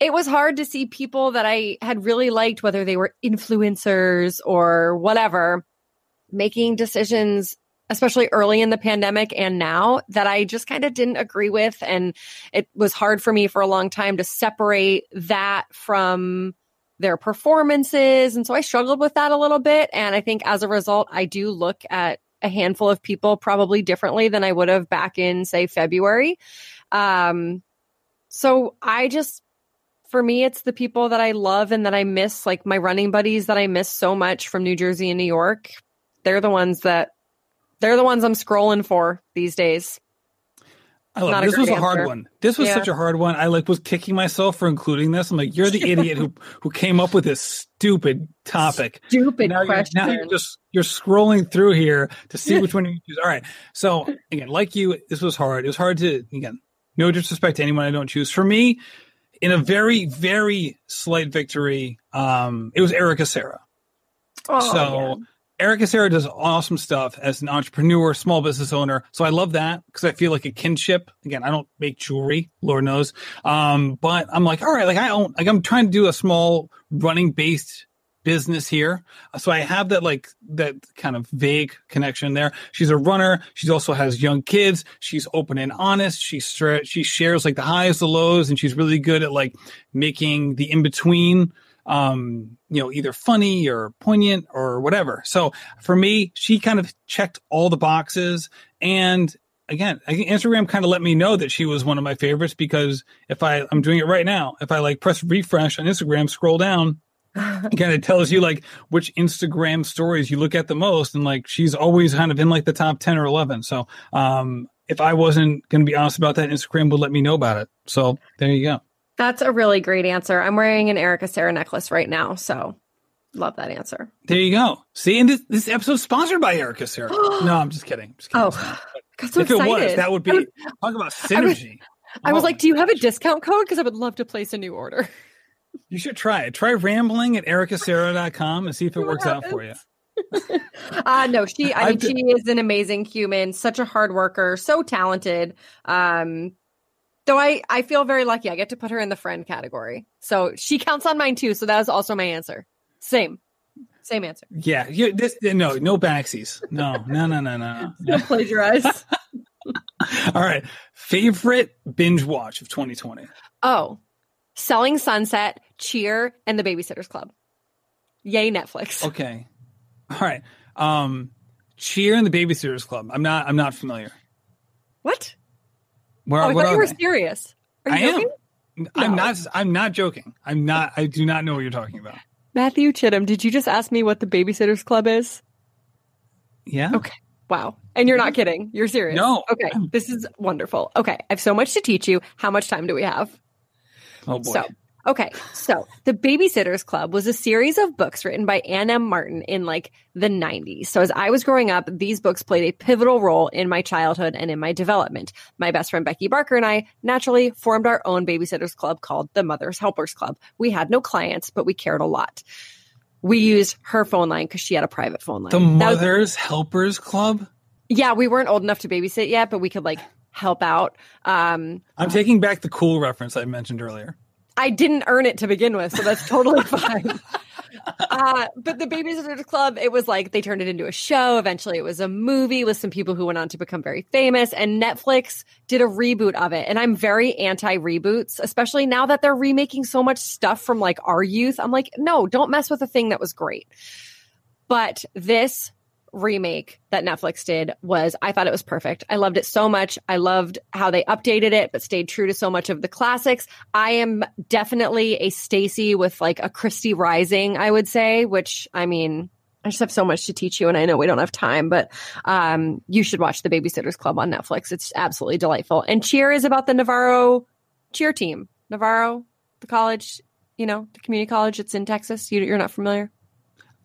it was hard to see people that I had really liked, whether they were influencers or whatever, making decisions especially early in the pandemic and now that I just kind of didn't agree with. And it was hard for me for a long time to separate that from their performances. And so I struggled with that a little bit. And I think as a result, I do look at a handful of people probably differently than I would have back in, say, February. Um, so I just, for me, it's the people that I love and that I miss, like my running buddies that I miss so much from New Jersey and New York. They're the ones that they're the ones I'm scrolling for these days. I love this was a hard one. This was yeah. such a hard one. I like was kicking myself for including this. I'm like, you're the idiot who who came up with this stupid topic. Stupid now question. You're, now you're just you're scrolling through here to see which one you choose. All right. So again, like you, this was hard. It was hard to again, no disrespect to anyone I don't choose. For me, in a very, very slight victory, um, it was Erica Serra. Oh, so yeah. Erica Serra does awesome stuff as an entrepreneur, small business owner. So I love that because I feel like a kinship. Again, I don't make jewelry, Lord knows. Um, but I'm like, all right, like I own, like I'm trying to do a small running based business here. So I have that like that kind of vague connection there. She's a runner. She also has young kids. She's open and honest. She she shares like the highs, the lows, and she's really good at like making the in between um you know either funny or poignant or whatever. So for me she kind of checked all the boxes. And again I think instagram kind of let me know that she was one of my favorites because if i i'm doing it right now if i like press refresh on instagram scroll down again, it kind of tells you like which instagram stories you look at the most. And like she's always kind of in like the top 10 or 11 so um if i wasn't going to be honest about that instagram would let me know about it. So there you go That's a really great answer. I'm wearing an Erica Sarah necklace right now, so love that answer. There you go. See, and this, this episode is sponsored by Erica Sarah. no, I'm just kidding. Just kidding. Oh, so if it was, that would be I was, talk about synergy. I was Oh, like, "Do you have a discount code? Because I would love to place a new order." you should try it. Try rambling at ericasarah.com and see if it works out for you. uh no, she. I mean, she is an amazing human, such a hard worker, so talented. Um, though I I feel very lucky. I get to put her in the friend category, so she counts on mine too. So that is also my answer. Same, same answer. Yeah, you, this no no backsies. No no no no no. no. Don't plagiarize. All right, favorite binge watch of 2020. oh, Selling Sunset, Cheer, and The Babysitters Club. Yay, Netflix. Okay, all right. Um, Cheer and the Babysitters Club. I'm not I'm not familiar. What? Where Oh, I thought you were they? serious. Are you I am. joking? I'm not. I'm not joking. I'm not. I do not know what you're talking about. Matthew Chittum, did you just ask me what the Babysitters Club is? Yeah. Okay. Wow. And you're not kidding. You're serious. No. Okay. This is wonderful. Okay. I have so much to teach you. How much time do we have? Oh boy. So, okay. So, The Babysitters Club was a series of books written by Anne M. Martin in like the 90s. So, as I was growing up, these books played a pivotal role in my childhood and in my development. My best friend Becky Barker and I naturally formed our own Babysitters Club called the Mothers Helpers Club. We had no clients, but we cared a lot. We used her phone line because she had a private phone line. the That was- Mothers Helpers Club. yeah, we weren't old enough to babysit yet, but we could like help out. Um, I'm taking back the cool reference I mentioned earlier. I didn't earn it to begin with, so that's totally fine. Uh, but the Babysitters Club, it was like they turned it into a show. Eventually, it was a movie with some people who went on to become very famous. And Netflix did a reboot of it. And I'm very anti reboots, especially now that they're remaking so much stuff from like our youth. I'm like, no, don't mess with a thing that was great. But this remake that Netflix did was I thought it was perfect. I loved it so much. I loved how they updated it but stayed true to so much of the classics. I am definitely a Stacey with like a Kristy Rising, I would say, which I mean, I just have so much to teach you and I know we don't have time, but um you should watch The Babysitters Club on Netflix. It's absolutely delightful. And Cheer is about the Navarro cheer team. Navarro, the college, you know, the community college. It's in Texas. You, you're not familiar?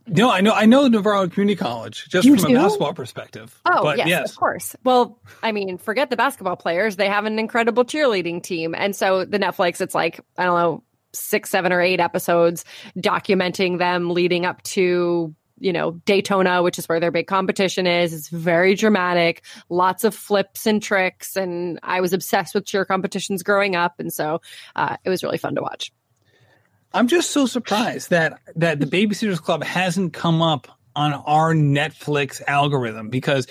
No, I know. I know Navarro Community College just You from do? a basketball perspective. Oh, but yes, yes. of course. Well, I mean, forget the basketball players. They have an incredible cheerleading team. And so the Netflix, it's like, I don't know, six, seven, or eight episodes documenting them leading up to, you know, Daytona, which is where their big competition is. It's very dramatic, lots of flips and tricks. And I was obsessed with cheer competitions growing up. And so uh, it was really fun to watch. I'm just so surprised that that the Babysitters Club hasn't come up on our Netflix algorithm because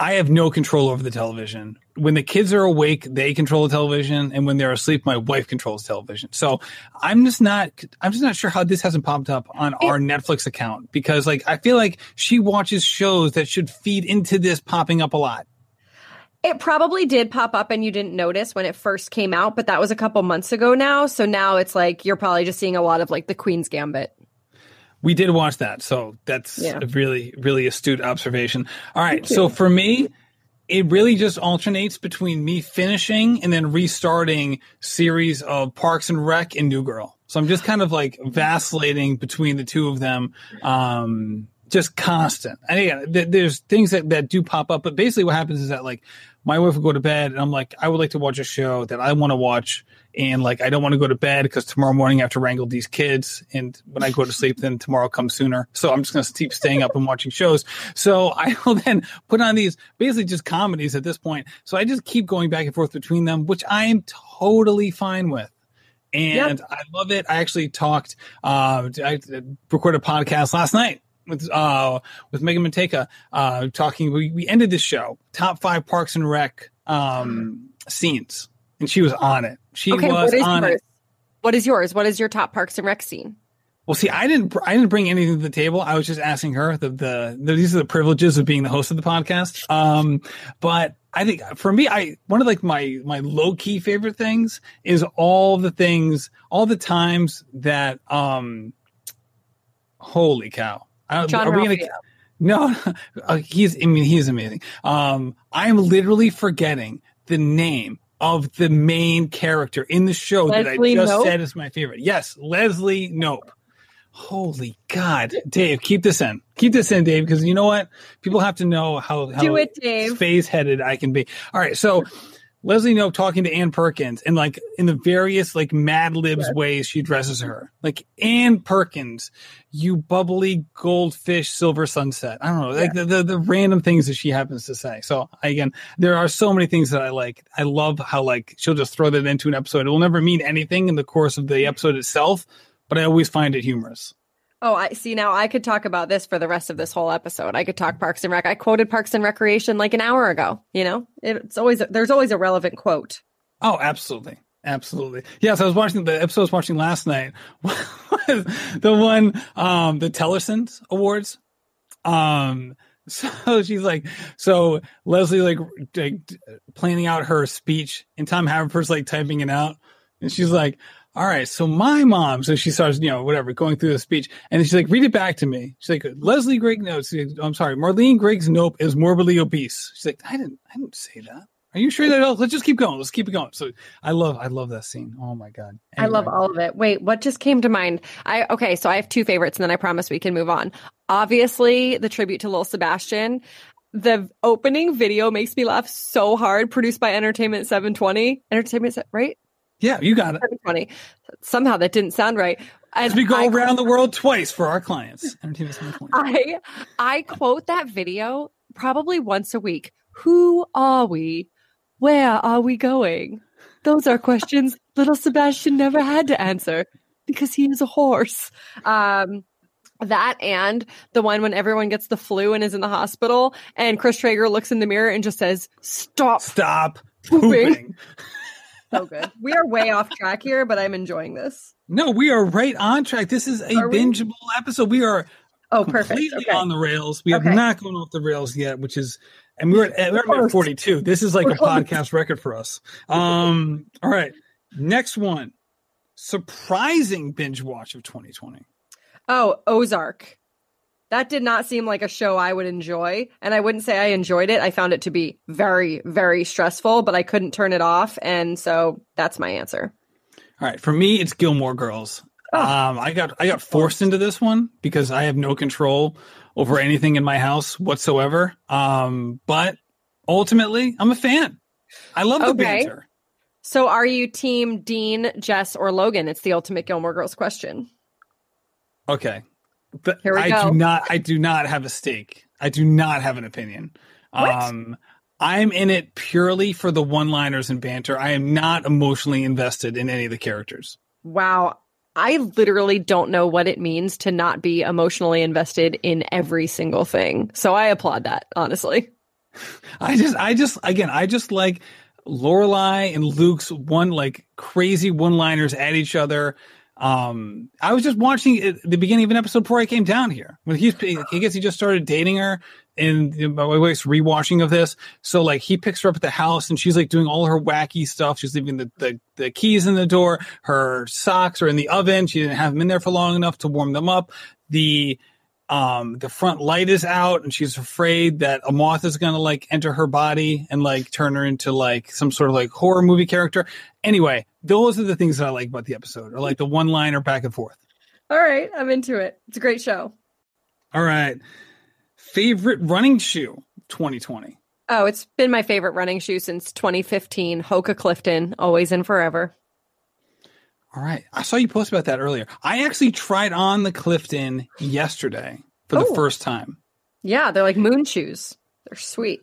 I have no control over the television. When the kids are awake, they control the television, and when they're asleep, my wife controls television. So I'm just not I'm just not sure how this hasn't popped up on our Netflix account because like I feel like she watches shows that should feed into this popping up a lot. It probably did pop up and you didn't notice when it first came out, but that was a couple months ago now. So now it's like you're probably just seeing a lot of like the Queen's Gambit. We did watch that, so that's Yeah. a really, really astute observation. All right, so for me, it really just alternates between me finishing and then restarting series of Parks and Rec and New Girl. So I'm just kind of like vacillating between the two of them, um, just constant. And yeah, th- there's things that, that do pop up, but basically what happens is that like my wife would go to bed and I'm like, I would like to watch a show that I want to watch. And like, I don't want to go to bed because tomorrow morning I have to wrangle these kids. And when I go to sleep, then tomorrow comes sooner. So I'm just going to keep staying up and watching shows. So I will then put on these basically just comedies at this point. So I just keep going back and forth between them, which I am totally fine with and yep. I love it. I actually talked, uh, I recorded a podcast last night with uh with Megan Manteca uh talking we, we ended this show top five Parks and Rec um scenes and she was on it. She okay, was on yours? it. What is yours? What is your top Parks and Rec scene? Well, see, I didn't, I didn't bring anything to the table. I was just asking her the, the, the these are the privileges of being the host of the podcast. Um, but I think for me, I, one of like my, my low key favorite things is all the things, all the times that, um, holy cow. John are no, uh, he's, I mean, he's amazing. Um, I'm literally forgetting the name of the main character in the show Leslie that I just Knope? said is my favorite. Yes, Leslie Knope. Holy God, Dave, keep this in. Keep this in, Dave, because you know what? People have to know how, how Do it, Dave. phase headed I can be. All right, so Leslie Knope talking to Ann Perkins and like in the various like Mad Libs ways she dresses her. Like Ann Perkins, you bubbly goldfish silver sunset. I don't know, like yeah. the, the, the random things that she happens to say. So again, there are so many things that I like. I love how like she'll just throw that into an episode. It will never mean anything in the course of the mm-hmm. episode itself, but I always find it humorous. Oh, I see. Now I could talk about this for the rest of this whole episode. I could talk Parks and Rec. I quoted Parks and Recreation like an hour ago. You know, it's always there's always a relevant quote. Oh, absolutely, absolutely. Yes, I was watching the episode I was watching last night. the one, um, the Tellersons Awards. Um, so she's like, so Leslie like, like planning out her speech, and Tom Haverford's like typing it out, and she's like all right, so my mom, so she starts, you know, whatever, going through the speech, and she's like, read it back to me. She's like, Leslie Gregg notes, I'm sorry, Marlene Griggs-Knope is morbidly obese. She's like, I didn't, I didn't say that. Are you sure that? Let's just keep going. Let's keep it going. So I love, I love that scene. Oh my god, anyway. I love all of it. Wait, what just came to mind? I okay, so I have two favorites, and then I promise we can move on. Obviously, the tribute to Lil Sebastian. The opening video makes me laugh so hard. Produced by Entertainment 720. Entertainment, right? Yeah, you got it. Funny. Somehow that didn't sound right. As we go I, around the world twice for our clients. I I quote that video probably once a week. Who are we? Where are we going? Those are questions little Sebastian never had to answer because he is a horse. Um, that and the one when everyone gets the flu and is in the hospital, and Chris Traeger looks in the mirror and just says, "Stop, stop pooping." pooping so good. We are way off track here, but I'm enjoying this. No, we are right on track. This is a are bingeable we? episode. We are oh perfect okay. on the rails. We okay. have not gone off the rails yet, which is and we're at, we're at 42. This is like we're a close. podcast record for us. Um, all right, next one, surprising binge watch of 2020. Oh, Ozark that did not seem like a show I would enjoy. And I wouldn't say I enjoyed it. I found it to be very, very stressful, but I couldn't turn it off. And so that's my answer. All right. For me, it's Gilmore Girls. Oh. Um, I got I got forced into this one because I have no control over anything in my house whatsoever. Um, but ultimately, I'm a fan. I love the okay. banter. So, are you team Dean, Jess, or Logan? It's the ultimate Gilmore Girls question. Okay, but I go. do not. I do not have a stake. I do not have an opinion. What? Um, I'm in it purely for the one-liners and banter. I am not emotionally invested in any of the characters. Wow. I literally don't know what it means to not be emotionally invested in every single thing. So I applaud that, honestly. I just I just again, I just like Lorelai and Luke's one like crazy one-liners at each other. Um, I was just watching the beginning of an episode before I came down here. When he's, I guess he just started dating her, and my wife's rewatching of this. So like he picks her up at the house, and she's like doing all her wacky stuff. She's leaving the, the the keys in the door. Her socks are in the oven. She didn't have them in there for long enough to warm them up. The um the front light is out and she's afraid that a moth is going to like enter her body and like turn her into like some sort of like horror movie character. Anyway those are the things that i like about the episode or like the one liner back and forth. All right i'm into it. It's a great show. All right. Favorite running shoe 2020 Oh, it's been my favorite running shoe since 2015. Hoka Clifton, always and forever. All right. I saw you post about that earlier. I actually tried on the Clifton yesterday for the Oh. first time. Yeah, they're like moon shoes. They're sweet.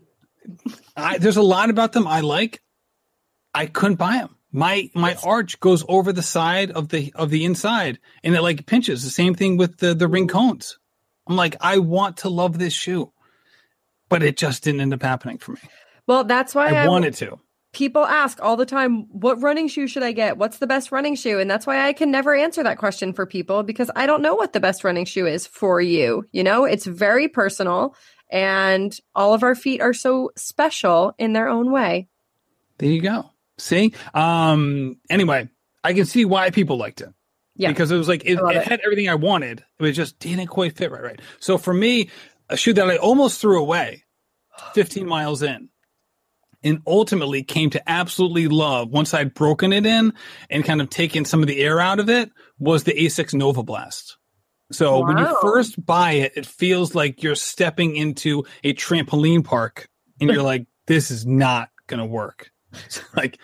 I, there's a lot about them I like. I couldn't buy them. My my arch goes over the side of the of the inside, and it like pinches. The same thing with the the Rincons. I'm like, I want to love this shoe, but it just didn't end up happening for me. Well, that's why I I, wanted to. People ask all the time, what running shoe should I get? What's the best running shoe? And that's why I can never answer that question for people because I don't know what the best running shoe is for you. You know, it's very personal and all of our feet are so special in their own way. There you go. See. Um. Anyway, I can see why people liked it. Yeah. because it was like it, it it. had everything I wanted. It was just didn't quite fit right. Right. So for me, a shoe that I almost threw away, 15 miles in, and ultimately came to absolutely love once I'd broken it in and kind of taken some of the air out of it was the Asics Novablast. So when you first buy it, it feels like you're stepping into a trampoline park, and you're like, "This is not gonna work." It's like,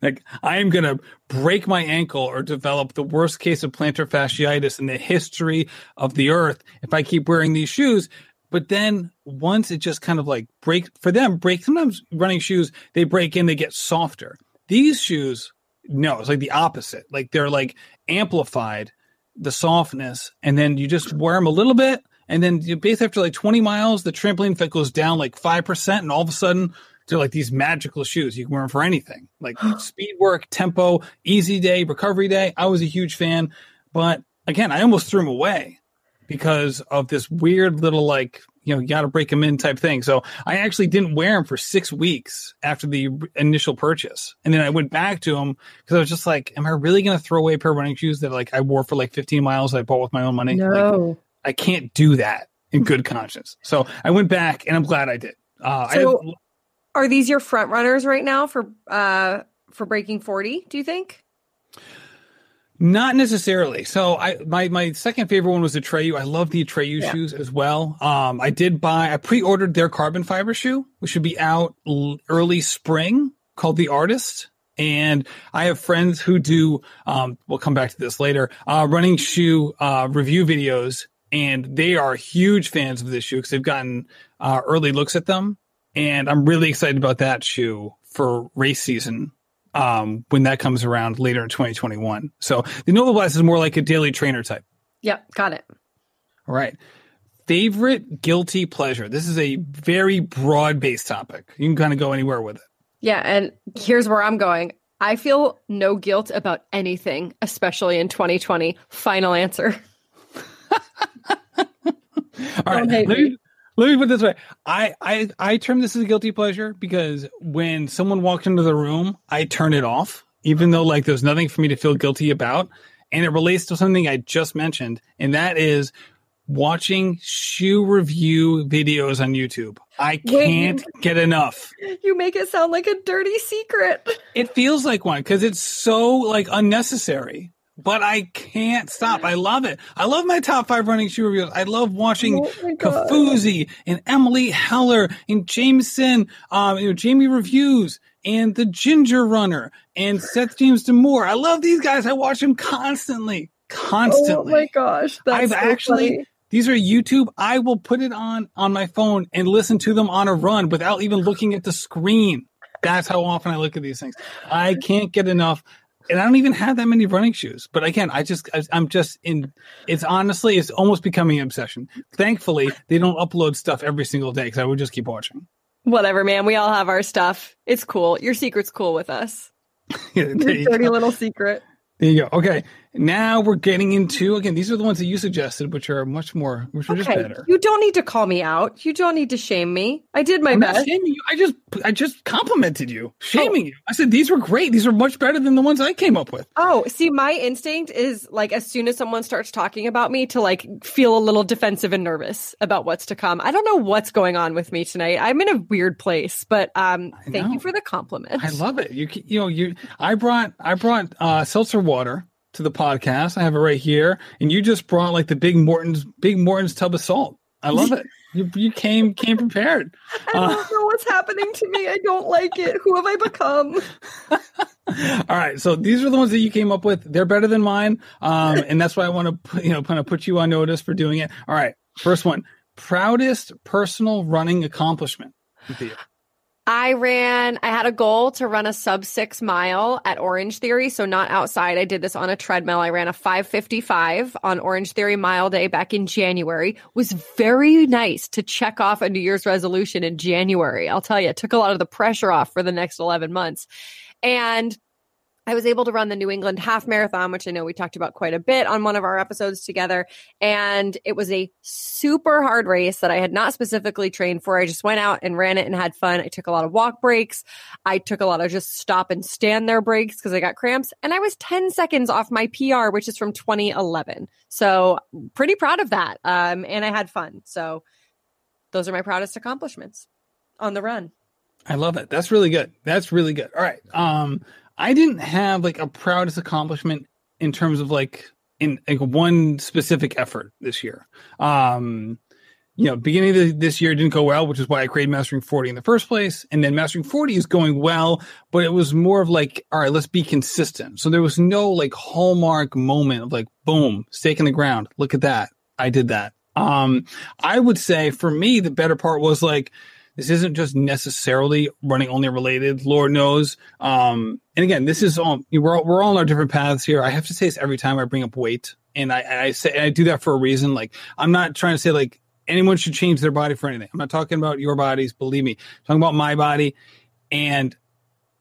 like I am gonna break my ankle or develop the worst case of plantar fasciitis in the history of the earth if I keep wearing these shoes. But then once it just kind of like break for them, break sometimes running shoes, they break in, they get softer. These shoes, no, it's like the opposite. Like they're like amplified the softness, and then you just wear them a little bit, and then you basically after like 20 miles, the trampoline effect goes down like five percent, and all of a sudden they're like these magical shoes. You can wear them for anything, like speed work, tempo, easy day, recovery day. I was a huge fan, but again, I almost threw them away because of this weird little like you know you got to break them in type thing. So I actually didn't wear them for six weeks after the initial purchase, and then I went back to them because I was just like, "Am I really going to throw away a pair of running shoes that like I wore for like 15 miles that I bought with my own money? Like, I can't do that in good conscience." So I went back, and I'm glad I did. Uh, I So- have, Are these your front runners right now for uh for breaking 40, do you think? Not necessarily. So I my my second favorite one was the Atreyu. I love the Atreyu Yeah. shoes as well. Um, I did buy. I pre-ordered their carbon fiber shoe, which should be out l- early spring, called the Artist. And I have friends who do. Um, we'll come back to this later. Uh, running shoe uh, review videos, and they are huge fans of this shoe because they've gotten uh, early looks at them. And I'm really excited about that shoe for race season um, when that comes around later in 2021. So the Novablast is more like a daily trainer type. Yep, got it. All right. Favorite guilty pleasure. This is a very broad based topic. You can kind of go anywhere with it. Yeah, and here's where I'm going. I feel no guilt about anything, especially in 2020. Final answer. All right. Let me. Let me put it this way. I, I, I term this as a guilty pleasure because when someone walks into the room, I turn it off, even though like there's nothing for me to feel guilty about. And it relates to something I just mentioned, and that is watching shoe review videos on YouTube. I can't get enough. You make it sound like a dirty secret. It feels like one because it's so like unnecessary. But I can't stop. I love it. I love my top five running shoe reviews. I love watching Oh. Kofuzi and Emily Heller and Jameson, um, you know, Jamie reviews and the Ginger Runner and Seth James DeMoor. I love these guys. I watch them constantly, constantly. Oh my gosh. That's I've so actually funny. these are YouTube. I will put it on on my phone and listen to them on a run without even looking at the screen. That's how often I look at these things. I can't get enough. And I don't even have that many running shoes. But again, I just I- I'm just in it's honestly it's almost becoming an obsession. Thankfully, they don't upload stuff every single day cuz I would just keep watching. Whatever, man. We all have our stuff. It's cool. Your secret's cool with us. Your dirty go. little secret. there you go. Okay. Now we're getting into again, these are the ones that you suggested, which are much more which are just Okay. better. You don't need to call me out. You don't need to shame me. I did my I'm best. shaming you. I just I just complimented you. Shaming you. I said these were great. These are much better than the ones I came up with. Oh, see, my instinct is like as soon as someone starts talking about me to like feel a little defensive and nervous about what's to come. I don't know what's going on with me tonight. I'm in a weird place, but um thank you for the compliment. I love it. You you know you I brought I brought uh seltzer water to the podcast. I have it right here, and you just brought like the big Morton's big Morton's tub of salt. I love it. You, you came came prepared. I don't uh, know what's happening to me. I don't like it. Who have I become? All right, so these are the ones that you came up with. They're better than mine, um, and that's why I want to put, you know kind of put you on notice for doing it. All right, first one: proudest personal running accomplishment. I ran, I had a goal to run a sub six mile at Orange Theory. So not outside. I did this on a treadmill. I ran a 555 on Orange Theory Mile Day back in January. Was very nice to check off a New Year's resolution in January. I'll tell you, it took a lot of the pressure off for the next 11 months. And I was able to run the New England half marathon, which I know we talked about quite a bit on one of our episodes together. And it was a super hard race that I had not specifically trained for. I just went out and ran it and had fun. I took a lot of walk breaks. I took a lot of just stop and stand there breaks because I got cramps. And I was 10 seconds off my PR, which is from 2011. So pretty proud of that. Um, and I had fun. So those are my proudest accomplishments on the run. I love it. That's really good. That's really good. All right. Um, I didn't have like a proudest accomplishment in terms of like in like one specific effort this year. Um, you know, beginning of this year didn't go well, which is why I created Mastering 40 in the first place. And then Mastering 40 is going well, but it was more of like, all right, let's be consistent. So there was no like hallmark moment of like, boom, stake in the ground. Look at that. I did that. Um, I would say for me, the better part was like, this isn't just necessarily running only related. Lord knows. Um, and again, this is all we're all, we're all on our different paths here. I have to say this every time I bring up weight, and I, I say and I do that for a reason. Like I'm not trying to say like anyone should change their body for anything. I'm not talking about your bodies. Believe me, I'm talking about my body. And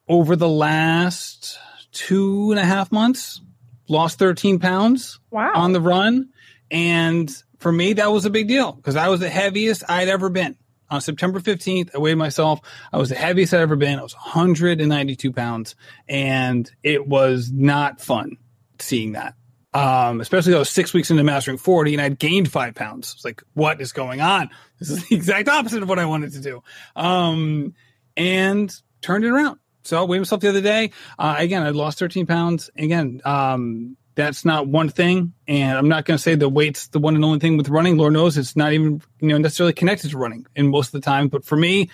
over the last two and a half months, lost 13 pounds wow. on the run. And for me, that was a big deal because I was the heaviest I'd ever been on September 15th, I weighed myself. I was the heaviest I'd ever been. I was 192 pounds, and it was not fun seeing that. Um, especially I was six weeks into mastering 40 and I'd gained five pounds. It's like, what is going on? This is the exact opposite of what I wanted to do. Um, and turned it around. So I weighed myself the other day. Uh, again, I lost 13 pounds. Again, um, that's not one thing. And I'm not going to say the weight's the one and only thing with running. Lord knows it's not even you know necessarily connected to running in most of the time. But for me,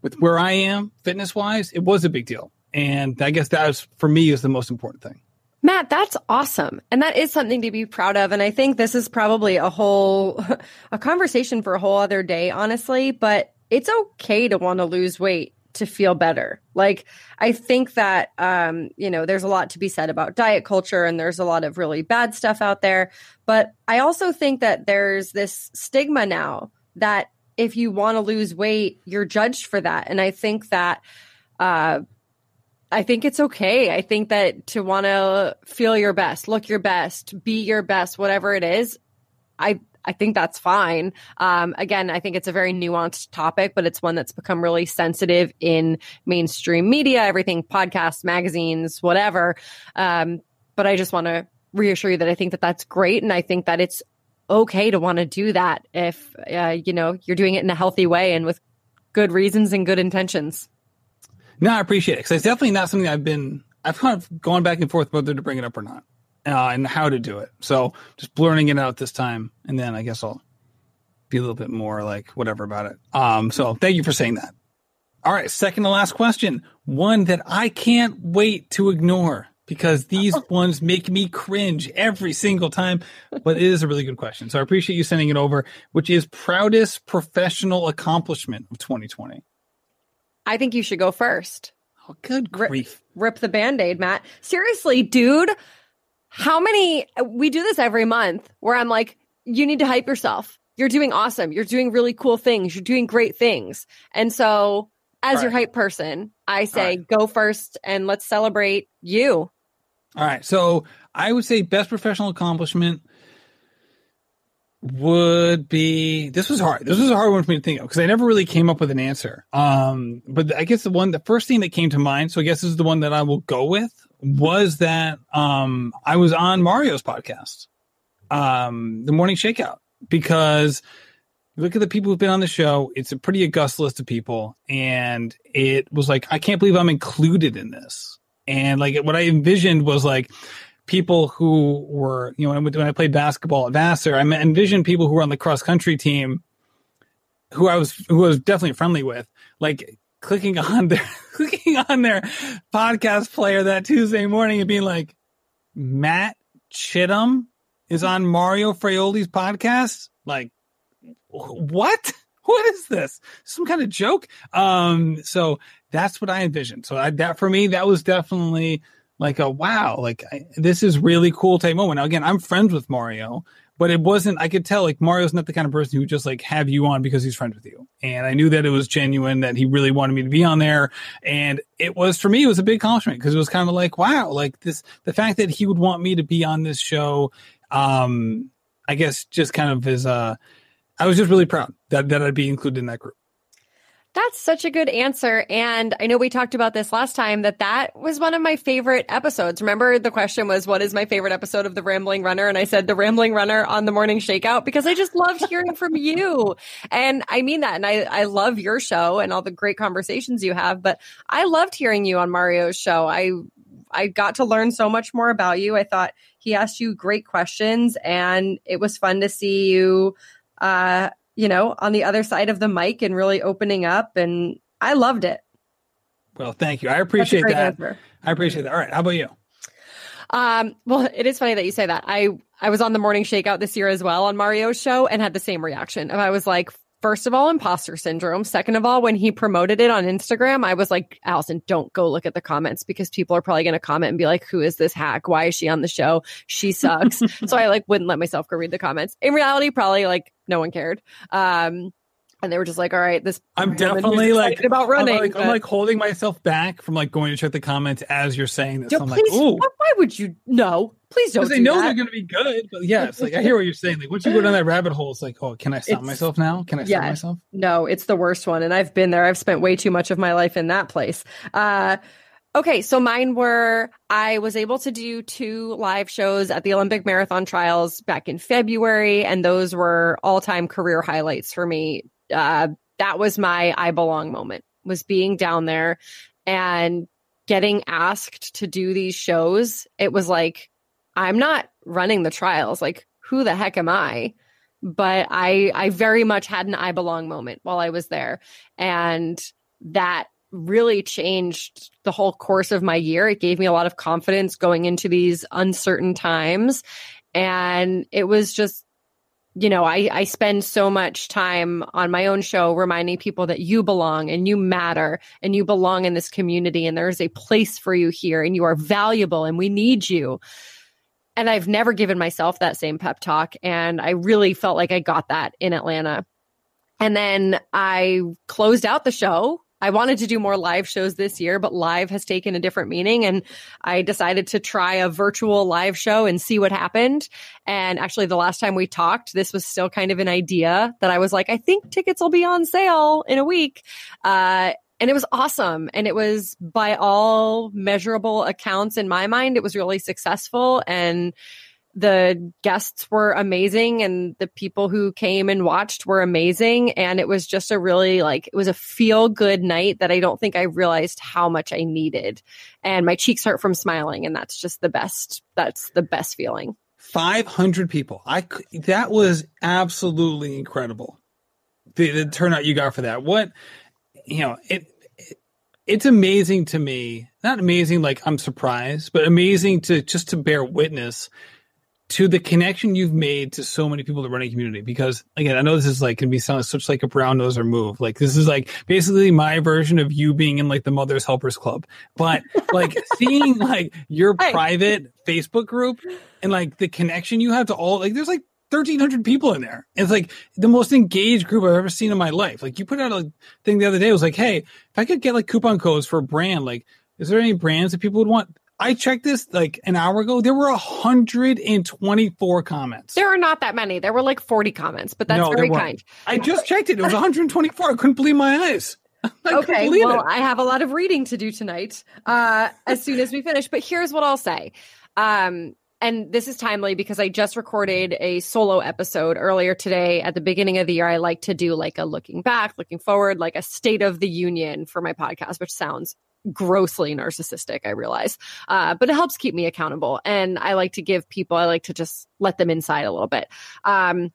with where I am fitness wise, it was a big deal. And I guess that was for me is the most important thing. Matt, that's awesome. And that is something to be proud of. And I think this is probably a whole, a conversation for a whole other day, honestly, but it's okay to want to lose weight to feel better. Like I think that um, you know, there's a lot to be said about diet culture and there's a lot of really bad stuff out there, but I also think that there's this stigma now that if you want to lose weight, you're judged for that. And I think that uh I think it's okay. I think that to want to feel your best, look your best, be your best, whatever it is, I I think that's fine. Um, again, I think it's a very nuanced topic, but it's one that's become really sensitive in mainstream media, everything podcasts, magazines, whatever. Um, but I just want to reassure you that I think that that's great. And I think that it's okay to want to do that if, uh, you know, you're doing it in a healthy way and with good reasons and good intentions. No, I appreciate it because it's definitely not something I've been, I've kind of gone back and forth whether to bring it up or not uh, and how to do it. So just blurring it out this time, and then I guess I'll be a little bit more like whatever about it. Um, so thank you for saying that. All right, second to last question, one that I can't wait to ignore because these ones make me cringe every single time. But it is a really good question, so I appreciate you sending it over. Which is proudest professional accomplishment of 2020? I think you should go first. Oh, good grief! Rip, rip the band aid, Matt. Seriously, dude how many, we do this every month where I'm like, you need to hype yourself. You're doing awesome. You're doing really cool things. You're doing great things. And so, as All your hype person, I say right. go first and let's celebrate you. All right. So, I would say best professional accomplishment would be this was hard. This was a hard one for me to think of because I never really came up with an answer. Um, but I guess the one, the first thing that came to mind, so I guess this is the one that I will go with, was that um, I was on Mario's podcast, um, the Morning Shakeout, because look at the people who've been on the show. It's a pretty august list of people, and it was like I can't believe I'm included in this. And like what I envisioned was like people who were, you know, when I played basketball at Vassar, I envisioned people who were on the cross country team who I was who I was definitely friendly with, like clicking on their clicking on their podcast player that Tuesday morning and being like, Matt Chittum is on Mario Fraioli's podcast. Like, what? What is this? Some kind of joke? Um, so that's what I envisioned. So I, that for me, that was definitely like a wow, like I, this is really cool type moment. Now again, I'm friends with Mario, but it wasn't. I could tell like Mario's not the kind of person who just like have you on because he's friends with you. And I knew that it was genuine that he really wanted me to be on there. And it was for me, it was a big accomplishment because it was kind of like wow, like this the fact that he would want me to be on this show. Um, I guess just kind of is uh I was just really proud that, that I'd be included in that group. That's such a good answer. And I know we talked about this last time that that was one of my favorite episodes. Remember the question was, what is my favorite episode of The Rambling Runner? And I said The Rambling Runner on the Morning Shakeout because I just loved hearing from you. And I mean that. And I, I love your show and all the great conversations you have, but I loved hearing you on Mario's show. I, I got to learn so much more about you. I thought he asked you great questions and it was fun to see you uh, you know, on the other side of the mic and really opening up. And I loved it. Well, thank you. I appreciate that. Answer. I appreciate that. All right. How about you? Um, well, it is funny that you say that. I, I was on the morning shakeout this year as well on Mario's show and had the same reaction. And I was like, First of all, imposter syndrome. Second of all, when he promoted it on Instagram, I was like, Allison, don't go look at the comments because people are probably going to comment and be like, who is this hack? Why is she on the show? She sucks. so I like wouldn't let myself go read the comments. In reality, probably like no one cared. Um, and they were just like, "All right, this." I'm definitely like about running. I'm like, I'm like, holding myself back from like going to check the comments as you're saying this. Yo, I'm please, like, "Ooh, why would you? No, please don't." Because they know that. they're going to be good. But yeah, it's like I hear what you're saying. Like once you go down that rabbit hole, it's like, "Oh, can I stop it's, myself now? Can I stop yeah, myself?" No, it's the worst one, and I've been there. I've spent way too much of my life in that place. Uh, Okay, so mine were I was able to do two live shows at the Olympic Marathon Trials back in February, and those were all time career highlights for me. Uh, that was my I belong moment was being down there and getting asked to do these shows. It was like, I'm not running the trials. Like, who the heck am I? But I, I very much had an I belong moment while I was there. And that really changed the whole course of my year. It gave me a lot of confidence going into these uncertain times. And it was just you know, I, I spend so much time on my own show reminding people that you belong and you matter and you belong in this community and there's a place for you here and you are valuable and we need you. And I've never given myself that same pep talk. And I really felt like I got that in Atlanta. And then I closed out the show I wanted to do more live shows this year, but live has taken a different meaning. And I decided to try a virtual live show and see what happened. And actually, the last time we talked, this was still kind of an idea that I was like, I think tickets will be on sale in a week. Uh, and it was awesome. And it was by all measurable accounts in my mind, it was really successful. And the guests were amazing and the people who came and watched were amazing. And it was just a really like it was a feel good night that I don't think I realized how much I needed. And my cheeks hurt from smiling and that's just the best that's the best feeling. 500 people. I that was absolutely incredible. The, the turnout you got for that. What you know it it's amazing to me not amazing like i'm surprised but amazing to just to bear witness to the connection you've made to so many people in the running community. Because again, I know this is like can be sound such like a brown noser move. Like this is like basically my version of you being in like the Mother's Helpers Club. But like seeing like your private Facebook group and like the connection you have to all like there's like 1300 people in there. It's like the most engaged group I've ever seen in my life. Like you put out a thing the other day, it was like, hey, if I could get like coupon codes for a brand, like, is there any brands that people would want? I checked this like an hour ago. There were 124 comments. There are not that many. There were like 40 comments, but that's no, very kind. I just checked it. It was 124. I couldn't believe my eyes. I okay, well, it. I have a lot of reading to do tonight uh, as soon as we finish. But here's what I'll say. Um, and this is timely because I just recorded a solo episode earlier today. At the beginning of the year, I like to do like a looking back, looking forward, like a state of the union for my podcast, which sounds grossly narcissistic, I realize. Uh, but it helps keep me accountable. And I like to give people, I like to just let them inside a little bit. Um,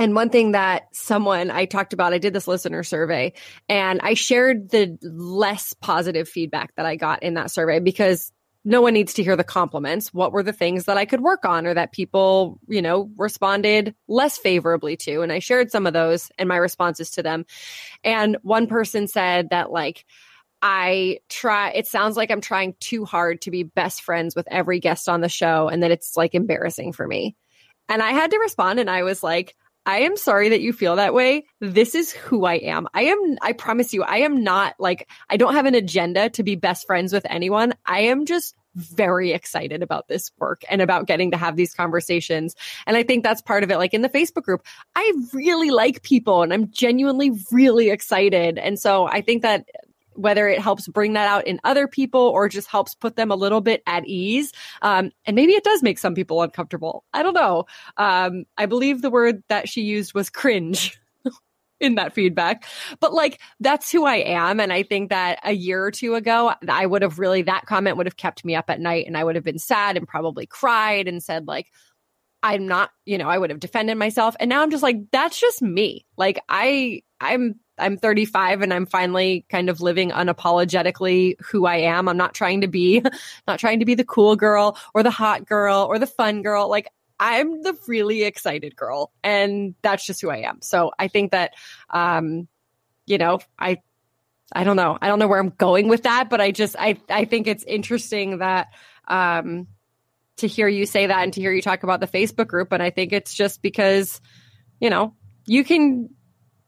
And one thing that someone I talked about, I did this listener survey and I shared the less positive feedback that I got in that survey because no one needs to hear the compliments. What were the things that I could work on or that people, you know, responded less favorably to? And I shared some of those and my responses to them. And one person said that, like, I try, it sounds like I'm trying too hard to be best friends with every guest on the show and that it's like embarrassing for me. And I had to respond and I was like, I am sorry that you feel that way. This is who I am. I am, I promise you, I am not like, I don't have an agenda to be best friends with anyone. I am just very excited about this work and about getting to have these conversations. And I think that's part of it. Like in the Facebook group, I really like people and I'm genuinely really excited. And so I think that whether it helps bring that out in other people or just helps put them a little bit at ease. Um, and maybe it does make some people uncomfortable. I don't know. Um, I believe the word that she used was cringe. in that feedback. But like that's who I am and I think that a year or two ago I would have really that comment would have kept me up at night and I would have been sad and probably cried and said like I'm not, you know, I would have defended myself and now I'm just like that's just me. Like I I'm I'm 35 and I'm finally kind of living unapologetically who I am. I'm not trying to be, not trying to be the cool girl or the hot girl or the fun girl. Like I'm the really excited girl and that's just who I am. So I think that, um, you know, I, I don't know. I don't know where I'm going with that, but I just, I, I think it's interesting that, um, to hear you say that and to hear you talk about the Facebook group. And I think it's just because, you know, you can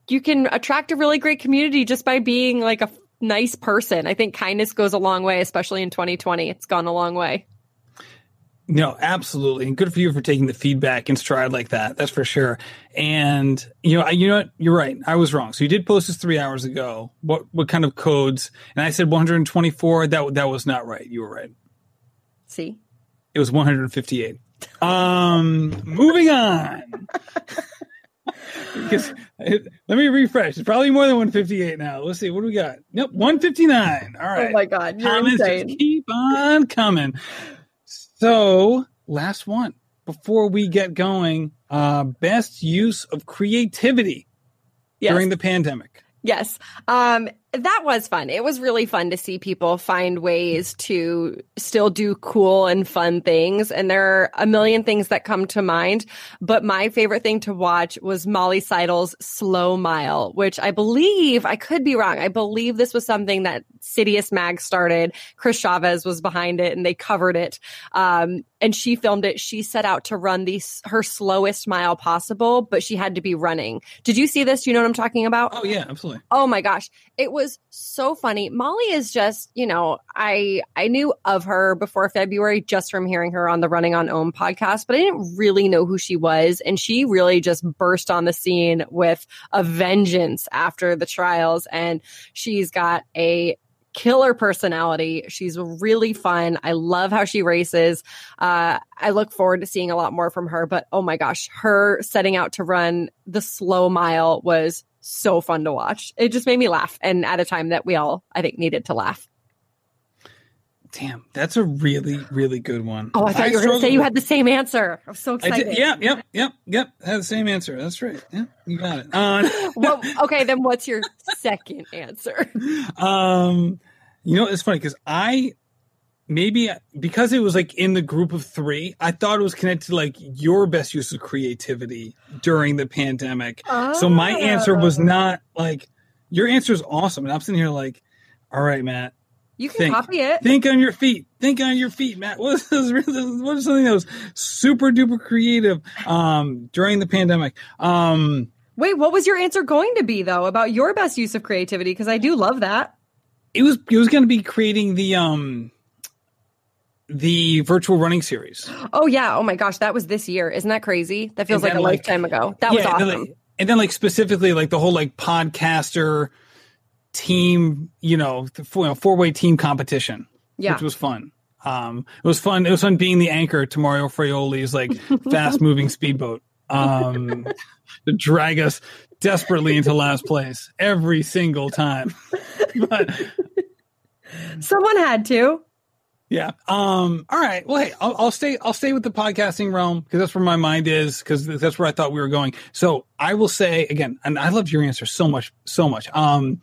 you can attract a really great community just by being like a nice person. I think kindness goes a long way, especially in 2020. It's gone a long way. No, absolutely, and good for you for taking the feedback in stride like that. That's for sure. And you know, I, you know what? You're right. I was wrong. So you did post this three hours ago. What what kind of codes? And I said 124. That that was not right. You were right. See, it was 158. Um, moving on. because let me refresh. It's probably more than 158 now. Let's see. What do we got? Nope, 159. All right. Oh my God. You're Comments insane. just keep on coming. So, last one before we get going. Uh, best use of creativity Yes. during the pandemic. Yes. Um, that was fun. It was really fun to see people find ways to still do cool and fun things. And there are a million things that come to mind. But my favorite thing to watch was Molly Seidel's Slow Mile, which I believe, I could be wrong. I believe this was something that Citius Mag started. Chris Chavez was behind it and they covered it. Um, and she filmed it. She set out to run the, her slowest mile possible, but she had to be running. Did you see this? You know what I'm talking about? Oh yeah, absolutely. Oh my gosh. It was so funny. Molly is just, you know, I I knew of her before February just from hearing her on the Running on Om podcast, but I didn't really know who she was. And she really just burst on the scene with a vengeance after the trials. And she's got a killer personality. She's really fun. I love how she races. Uh, I look forward to seeing a lot more from her. But oh my gosh, her setting out to run the slow mile was so fun to watch. It just made me laugh, and at a time that we all, I think, needed to laugh. Damn, that's a really, really good one. Oh, I thought you were going to say you had the same answer. I'm so excited. did, yep, yep, yep, yep. Had the same answer. That's right. Yeah, you got it. Uh, well, okay, then what's your second answer? um, you know, it's funny because I maybe because it was like in the group of three, I thought it was connected to like your best use of creativity during the pandemic. So my answer was Oh. not like your answer is awesome, and I'm sitting here like, all right, Matt, You can Think. copy it. think on your feet. Think on your feet, Matt. What is, what is something that was super duper creative um, during the pandemic? Um, Wait, what was your answer going to be though about your best use of creativity? Because I do love that. it was it was going to be creating the um the virtual running series. Oh yeah. Oh my gosh, that was this year. Isn't that crazy? That feels And like a like- lifetime ago. That was Yeah, and then, awesome. like, and then like specifically like the whole like podcaster team, you know, the four, four way team competition, Yeah. which was fun. Um, it was fun. It was fun being the anchor to Mario Fraioli's like fast moving speedboat. Um, to drag us desperately into last place every single time. But Someone had to. Yeah. Um. All right. Well, hey, I'll, I'll stay. I'll stay with the podcasting realm because that's where my mind is. Because that's where I thought we were going. So I will say again, and I loved your answer so much, so much. Um,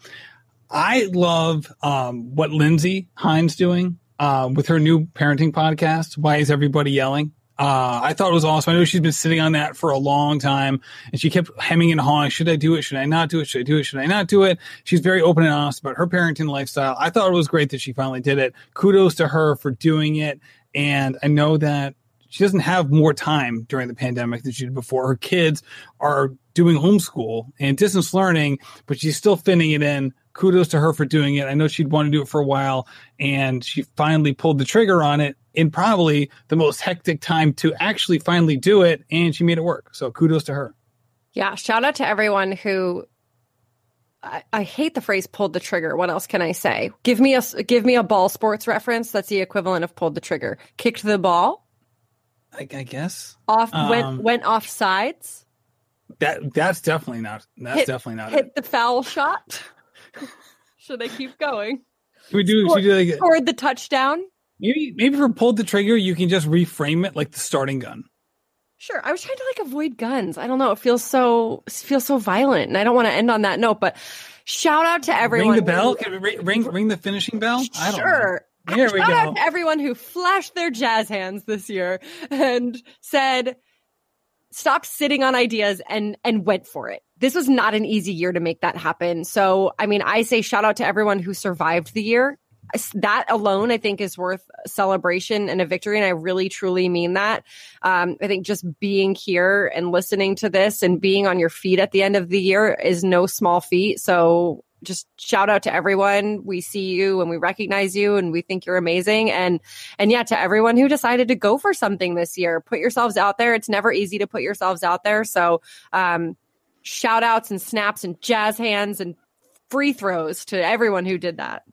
I love um what Lindsey Hein's doing uh, with her new parenting podcast. Why is everybody yelling? Uh, I thought it was awesome. I know she's been sitting on that for a long time and she kept hemming and hawing. Should I do it? Should I not do it? Should I do it? Should I not do it? She's very open and honest about her parenting lifestyle. I thought it was great that she finally did it. Kudos to her for doing it. And I know that she doesn't have more time during the pandemic than she did before. Her kids are doing homeschool and distance learning, but she's still fitting it in kudos to her for doing it. I know she'd want to do it for a while, and she finally pulled the trigger on it in probably the most hectic time to actually finally do it, and she made it work. So kudos to her. Yeah, shout out to everyone who. I, I hate the phrase "pulled the trigger." What else can I say? Give me a give me a ball sports reference. That's the equivalent of pulled the trigger. Kicked the ball. I, I guess off um, went went off sides. That that's definitely not. That's hit, definitely not. Hit it. the foul shot. Should I keep going? Should we do? Scored, should we do like, scored the touchdown. Maybe maybe for pulled the trigger, you can just reframe it like the starting gun. Sure. I was trying to like avoid guns. I don't know. It feels so feels so violent, and I don't want to end on that note. But shout out to everyone. Ring the bell. Can we ring ring, ring the finishing bell? I don't sure. Know. Here we shout go. out to everyone who flashed their jazz hands this year and said, "Stop sitting on ideas and and went for it." This was not an easy year to make that happen. So, I mean, I say shout out to everyone who survived the year that alone i think is worth celebration and a victory and i really truly mean that. Um, i think just being here and listening to this and being on your feet at the end of the year is no small feat. So just shout out to everyone. We see you and we recognize you and we think you're amazing. And and yeah to everyone who decided to go for something this year put yourselves out there. It's never easy to put yourselves out there. So um shout outs and snaps and jazz hands and free throws to everyone who did that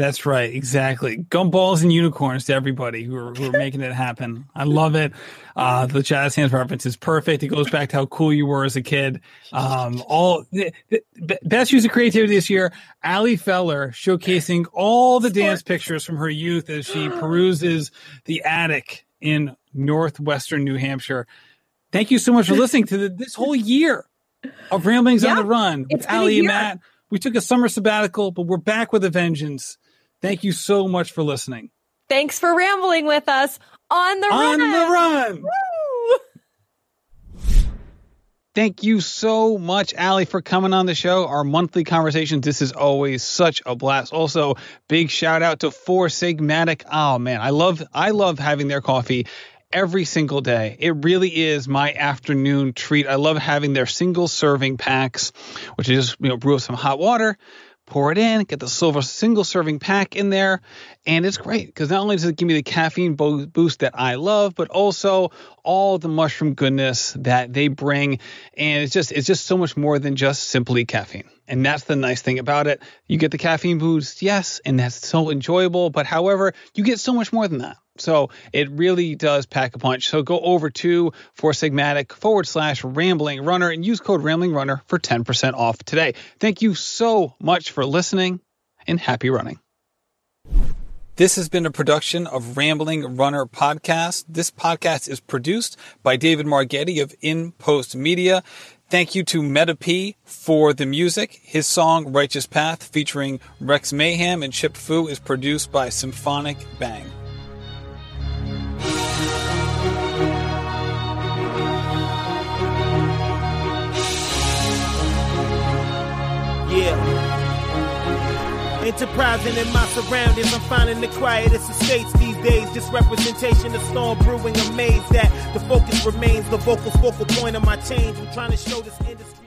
that's right, exactly. Gumballs and unicorns to everybody who are, who are making it happen. I love it. Uh, the jazz hands reference is perfect. It goes back to how cool you were as a kid. Um, all the, the, best use of creativity this year. Ali Feller showcasing all the dance pictures from her youth as she peruses the attic in northwestern New Hampshire. Thank you so much for listening to the, this whole year of Ramblings yeah, on the Run with Ali and Matt. We took a summer sabbatical, but we're back with a vengeance. Thank you so much for listening. Thanks for rambling with us on the on run. On the run. Thank you so much, Ali, for coming on the show. Our monthly conversations. This is always such a blast. Also, big shout out to Four Sigmatic. Oh man, I love I love having their coffee every single day. It really is my afternoon treat. I love having their single serving packs, which is just you know brew up some hot water pour it in, get the silver single serving pack in there, and it's great because not only does it give me the caffeine bo- boost that I love, but also all the mushroom goodness that they bring, and it's just it's just so much more than just simply caffeine. And that's the nice thing about it. You get the caffeine boost, yes, and that's so enjoyable, but however, you get so much more than that. So it really does pack a punch. So go over to Four Sigmatic forward slash rambling runner and use code rambling runner for 10% off today. Thank you so much for listening and happy running. This has been a production of Rambling Runner Podcast. This podcast is produced by David Margetti of In Post Media. Thank you to Meta P for the music. His song Righteous Path featuring Rex Mayhem and Chip Fu is produced by Symphonic Bang. Yeah. Enterprising in my surroundings, I'm finding the quietest estates these days. Just representation of storm brewing, amazed that the focus remains the vocal focal point of my change. I'm trying to show this industry.